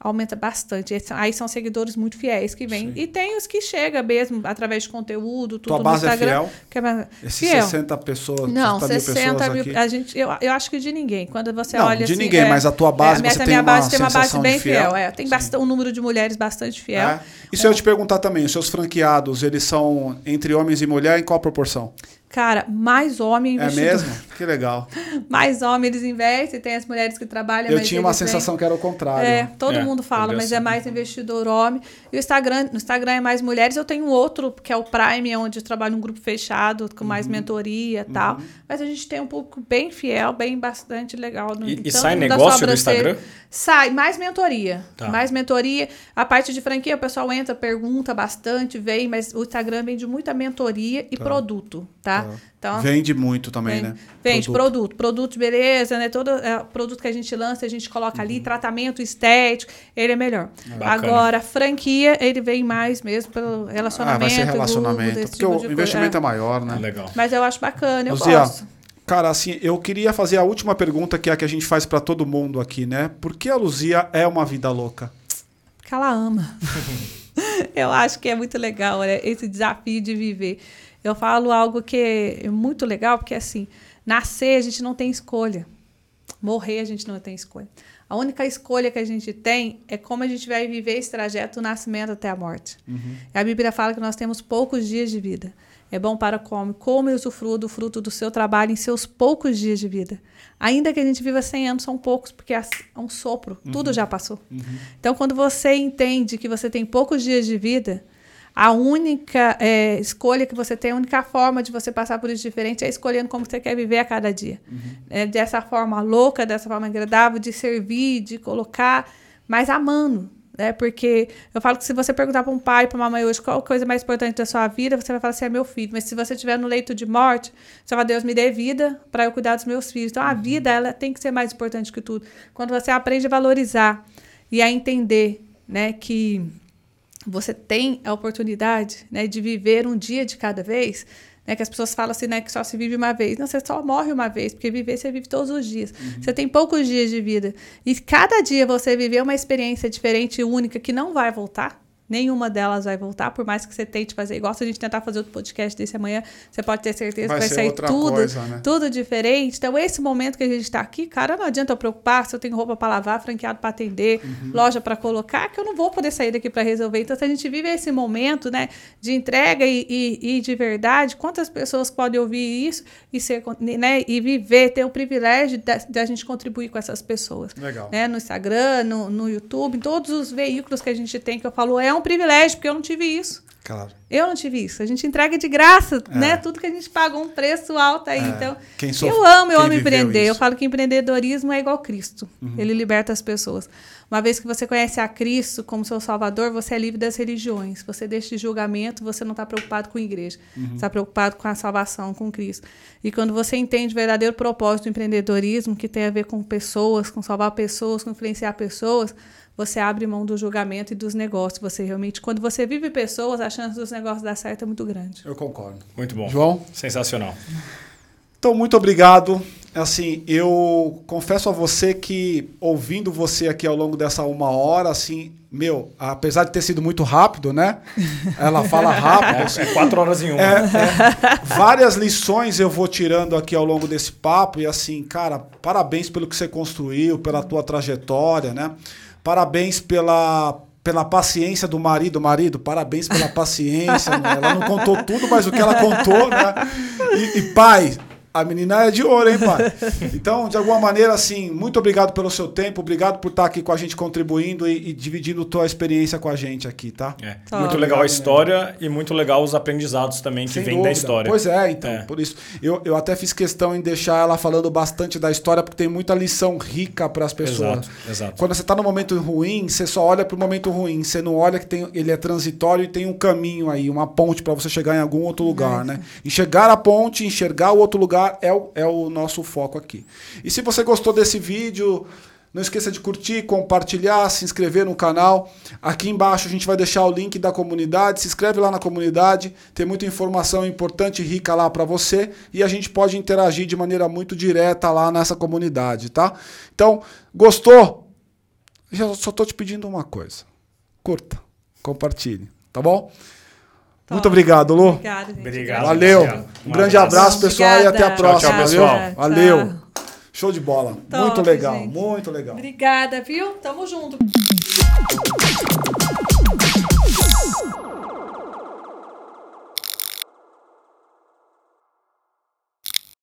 aumenta bastante. Aí são seguidores muito fiéis que vêm. E tem os que chegam mesmo através de conteúdo, tudo Tua base no é Instagram. É fiel? É Esses fiel. 60 pessoas, Não, 60 60 mil, mil a gente, eu, eu acho que de ninguém. Quando você Não, olha de assim, ninguém, é, mas a tua base, é, você tem tem uma uma base tem uma base bem fiel. fiel. É, tem bastante, um número de mulheres bastante fiel. É. E se eu te perguntar também, os seus franqueados, eles são entre homens e mulher em qual proporção? Cara, mais homem investidor. É mesmo? Que legal. mais homens eles investem, tem as mulheres que trabalham. Eu tinha uma sensação que era o contrário. É, todo é, mundo fala, mas é mais investidor homem. E o Instagram, no Instagram é mais mulheres. Eu tenho outro, que é o Prime, onde eu trabalho num grupo fechado, com mais uhum. mentoria e uhum. tal. Mas a gente tem um público bem fiel, bem bastante legal. No, e, então, e sai negócio do Instagram? Sai, mais mentoria. Tá. Mais mentoria. A parte de franquia, o pessoal entra, pergunta bastante, vem, mas o Instagram vem de muita mentoria e tá. produto, tá? Tá? Então, vende muito também, vende, né? Vende produto. produto, produto de beleza, né? Todo é, produto que a gente lança, a gente coloca uhum. ali, tratamento estético, ele é melhor. Bacana. Agora, franquia, ele vem mais mesmo pelo relacionamento. Ah, vai ser relacionamento, porque tipo o investimento é. é. maior, né? Legal. Mas eu acho bacana, eu Luzia, gosto. Cara, assim, eu queria fazer a última pergunta, que é a que a gente faz para todo mundo aqui, né? Por que a Luzia é uma vida louca? Porque ela ama. eu acho que é muito legal né? esse desafio de viver. Eu falo algo que é muito legal, porque assim, nascer a gente não tem escolha. Morrer a gente não tem escolha. A única escolha que a gente tem é como a gente vai viver esse trajeto do nascimento até a morte. Uhum. A Bíblia fala que nós temos poucos dias de vida. É bom para come, come e usufrua do fruto do seu trabalho em seus poucos dias de vida. Ainda que a gente viva 100 anos, são poucos, porque é um sopro, uhum. tudo já passou. Uhum. Então, quando você entende que você tem poucos dias de vida, a única é, escolha que você tem, a única forma de você passar por isso diferente é escolhendo como você quer viver a cada dia. Uhum. É, dessa forma louca, dessa forma agradável, de servir, de colocar, mas amando. Né? Porque eu falo que se você perguntar para um pai, para uma mãe hoje, qual a coisa mais importante da sua vida, você vai falar assim, é meu filho. Mas se você estiver no leito de morte, você vai, Deus me dê vida para eu cuidar dos meus filhos. Então a uhum. vida, ela tem que ser mais importante que tudo. Quando você aprende a valorizar e a entender né, que você tem a oportunidade né, de viver um dia de cada vez, né, que as pessoas falam assim, né, que só se vive uma vez. Não, você só morre uma vez, porque viver você vive todos os dias. Uhum. Você tem poucos dias de vida. E cada dia você viver uma experiência diferente e única que não vai voltar, nenhuma delas vai voltar, por mais que você tente fazer igual. Se a gente tentar fazer outro podcast desse amanhã, você pode ter certeza vai que vai sair tudo, coisa, né? tudo diferente. Então, esse momento que a gente está aqui, cara, não adianta eu preocupar se eu tenho roupa para lavar, franqueado para atender, uhum. loja para colocar, que eu não vou poder sair daqui para resolver. Então, se a gente vive esse momento né, de entrega e, e, e de verdade, quantas pessoas podem ouvir isso e, ser, né, e viver, ter o privilégio de, de a gente contribuir com essas pessoas? Legal. Né, no Instagram, no, no YouTube, em todos os veículos que a gente tem, que eu falo, é um um privilégio, porque eu não tive isso. Claro. Eu não tive isso. A gente entrega de graça, é. né? Tudo que a gente pagou um preço alto aí. É. Então, eu amo, eu amo empreender. Isso? Eu falo que empreendedorismo é igual Cristo. Uhum. Ele liberta as pessoas. Uma vez que você conhece a Cristo como seu Salvador, você é livre das religiões. Você deixa de julgamento, você não está preocupado com a igreja. Uhum. Você está preocupado com a salvação, com Cristo. E quando você entende o verdadeiro propósito do empreendedorismo, que tem a ver com pessoas, com salvar pessoas, com influenciar pessoas, você abre mão do julgamento e dos negócios. Você realmente, quando você vive pessoas, a chance dos negócios dar certo é muito grande. Eu concordo. Muito bom. João? Sensacional. Então, muito obrigado. Assim, eu confesso a você que ouvindo você aqui ao longo dessa uma hora, assim, meu, apesar de ter sido muito rápido, né? Ela fala rápido. É, é quatro horas em uma. É, é, várias lições eu vou tirando aqui ao longo desse papo e assim, cara, parabéns pelo que você construiu, pela tua trajetória, né? Parabéns pela, pela paciência do marido. Marido, parabéns pela paciência. né? Ela não contou tudo, mas o que ela contou, né? E, e pai, A menina é de ouro, hein, pai? Então, de alguma maneira, assim, muito obrigado pelo seu tempo, obrigado por estar aqui com a gente contribuindo e, e dividindo tua experiência com a gente aqui, tá? É. Muito legal a história e muito legal os aprendizados também que vêm da história. Pois é, então, é. por isso. Eu, eu até fiz questão em deixar ela falando bastante da história, porque tem muita lição rica para as pessoas. Exato, exato. Quando você está no momento ruim, você só olha para o momento ruim, você não olha que tem, ele é transitório e tem um caminho aí, uma ponte para você chegar em algum outro lugar, é. né? Enxergar a ponte, enxergar o outro lugar é o, é o nosso foco aqui. E se você gostou desse vídeo, não esqueça de curtir, compartilhar, se inscrever no canal. Aqui embaixo a gente vai deixar o link da comunidade. Se inscreve lá na comunidade, tem muita informação importante e rica lá para você e a gente pode interagir de maneira muito direta lá nessa comunidade, tá? Então, gostou? Eu só tô te pedindo uma coisa. Curta, compartilhe, tá bom? Top. Muito obrigado, Lu. Obrigado, gente. Obrigado. Valeu. Um, um grande abraço, pessoal, Obrigada. e até a próxima. Tchau, tchau, pessoal. Valeu. Tchau. Show de bola. Top, muito legal, gente. muito legal. Obrigada, viu? Tamo junto.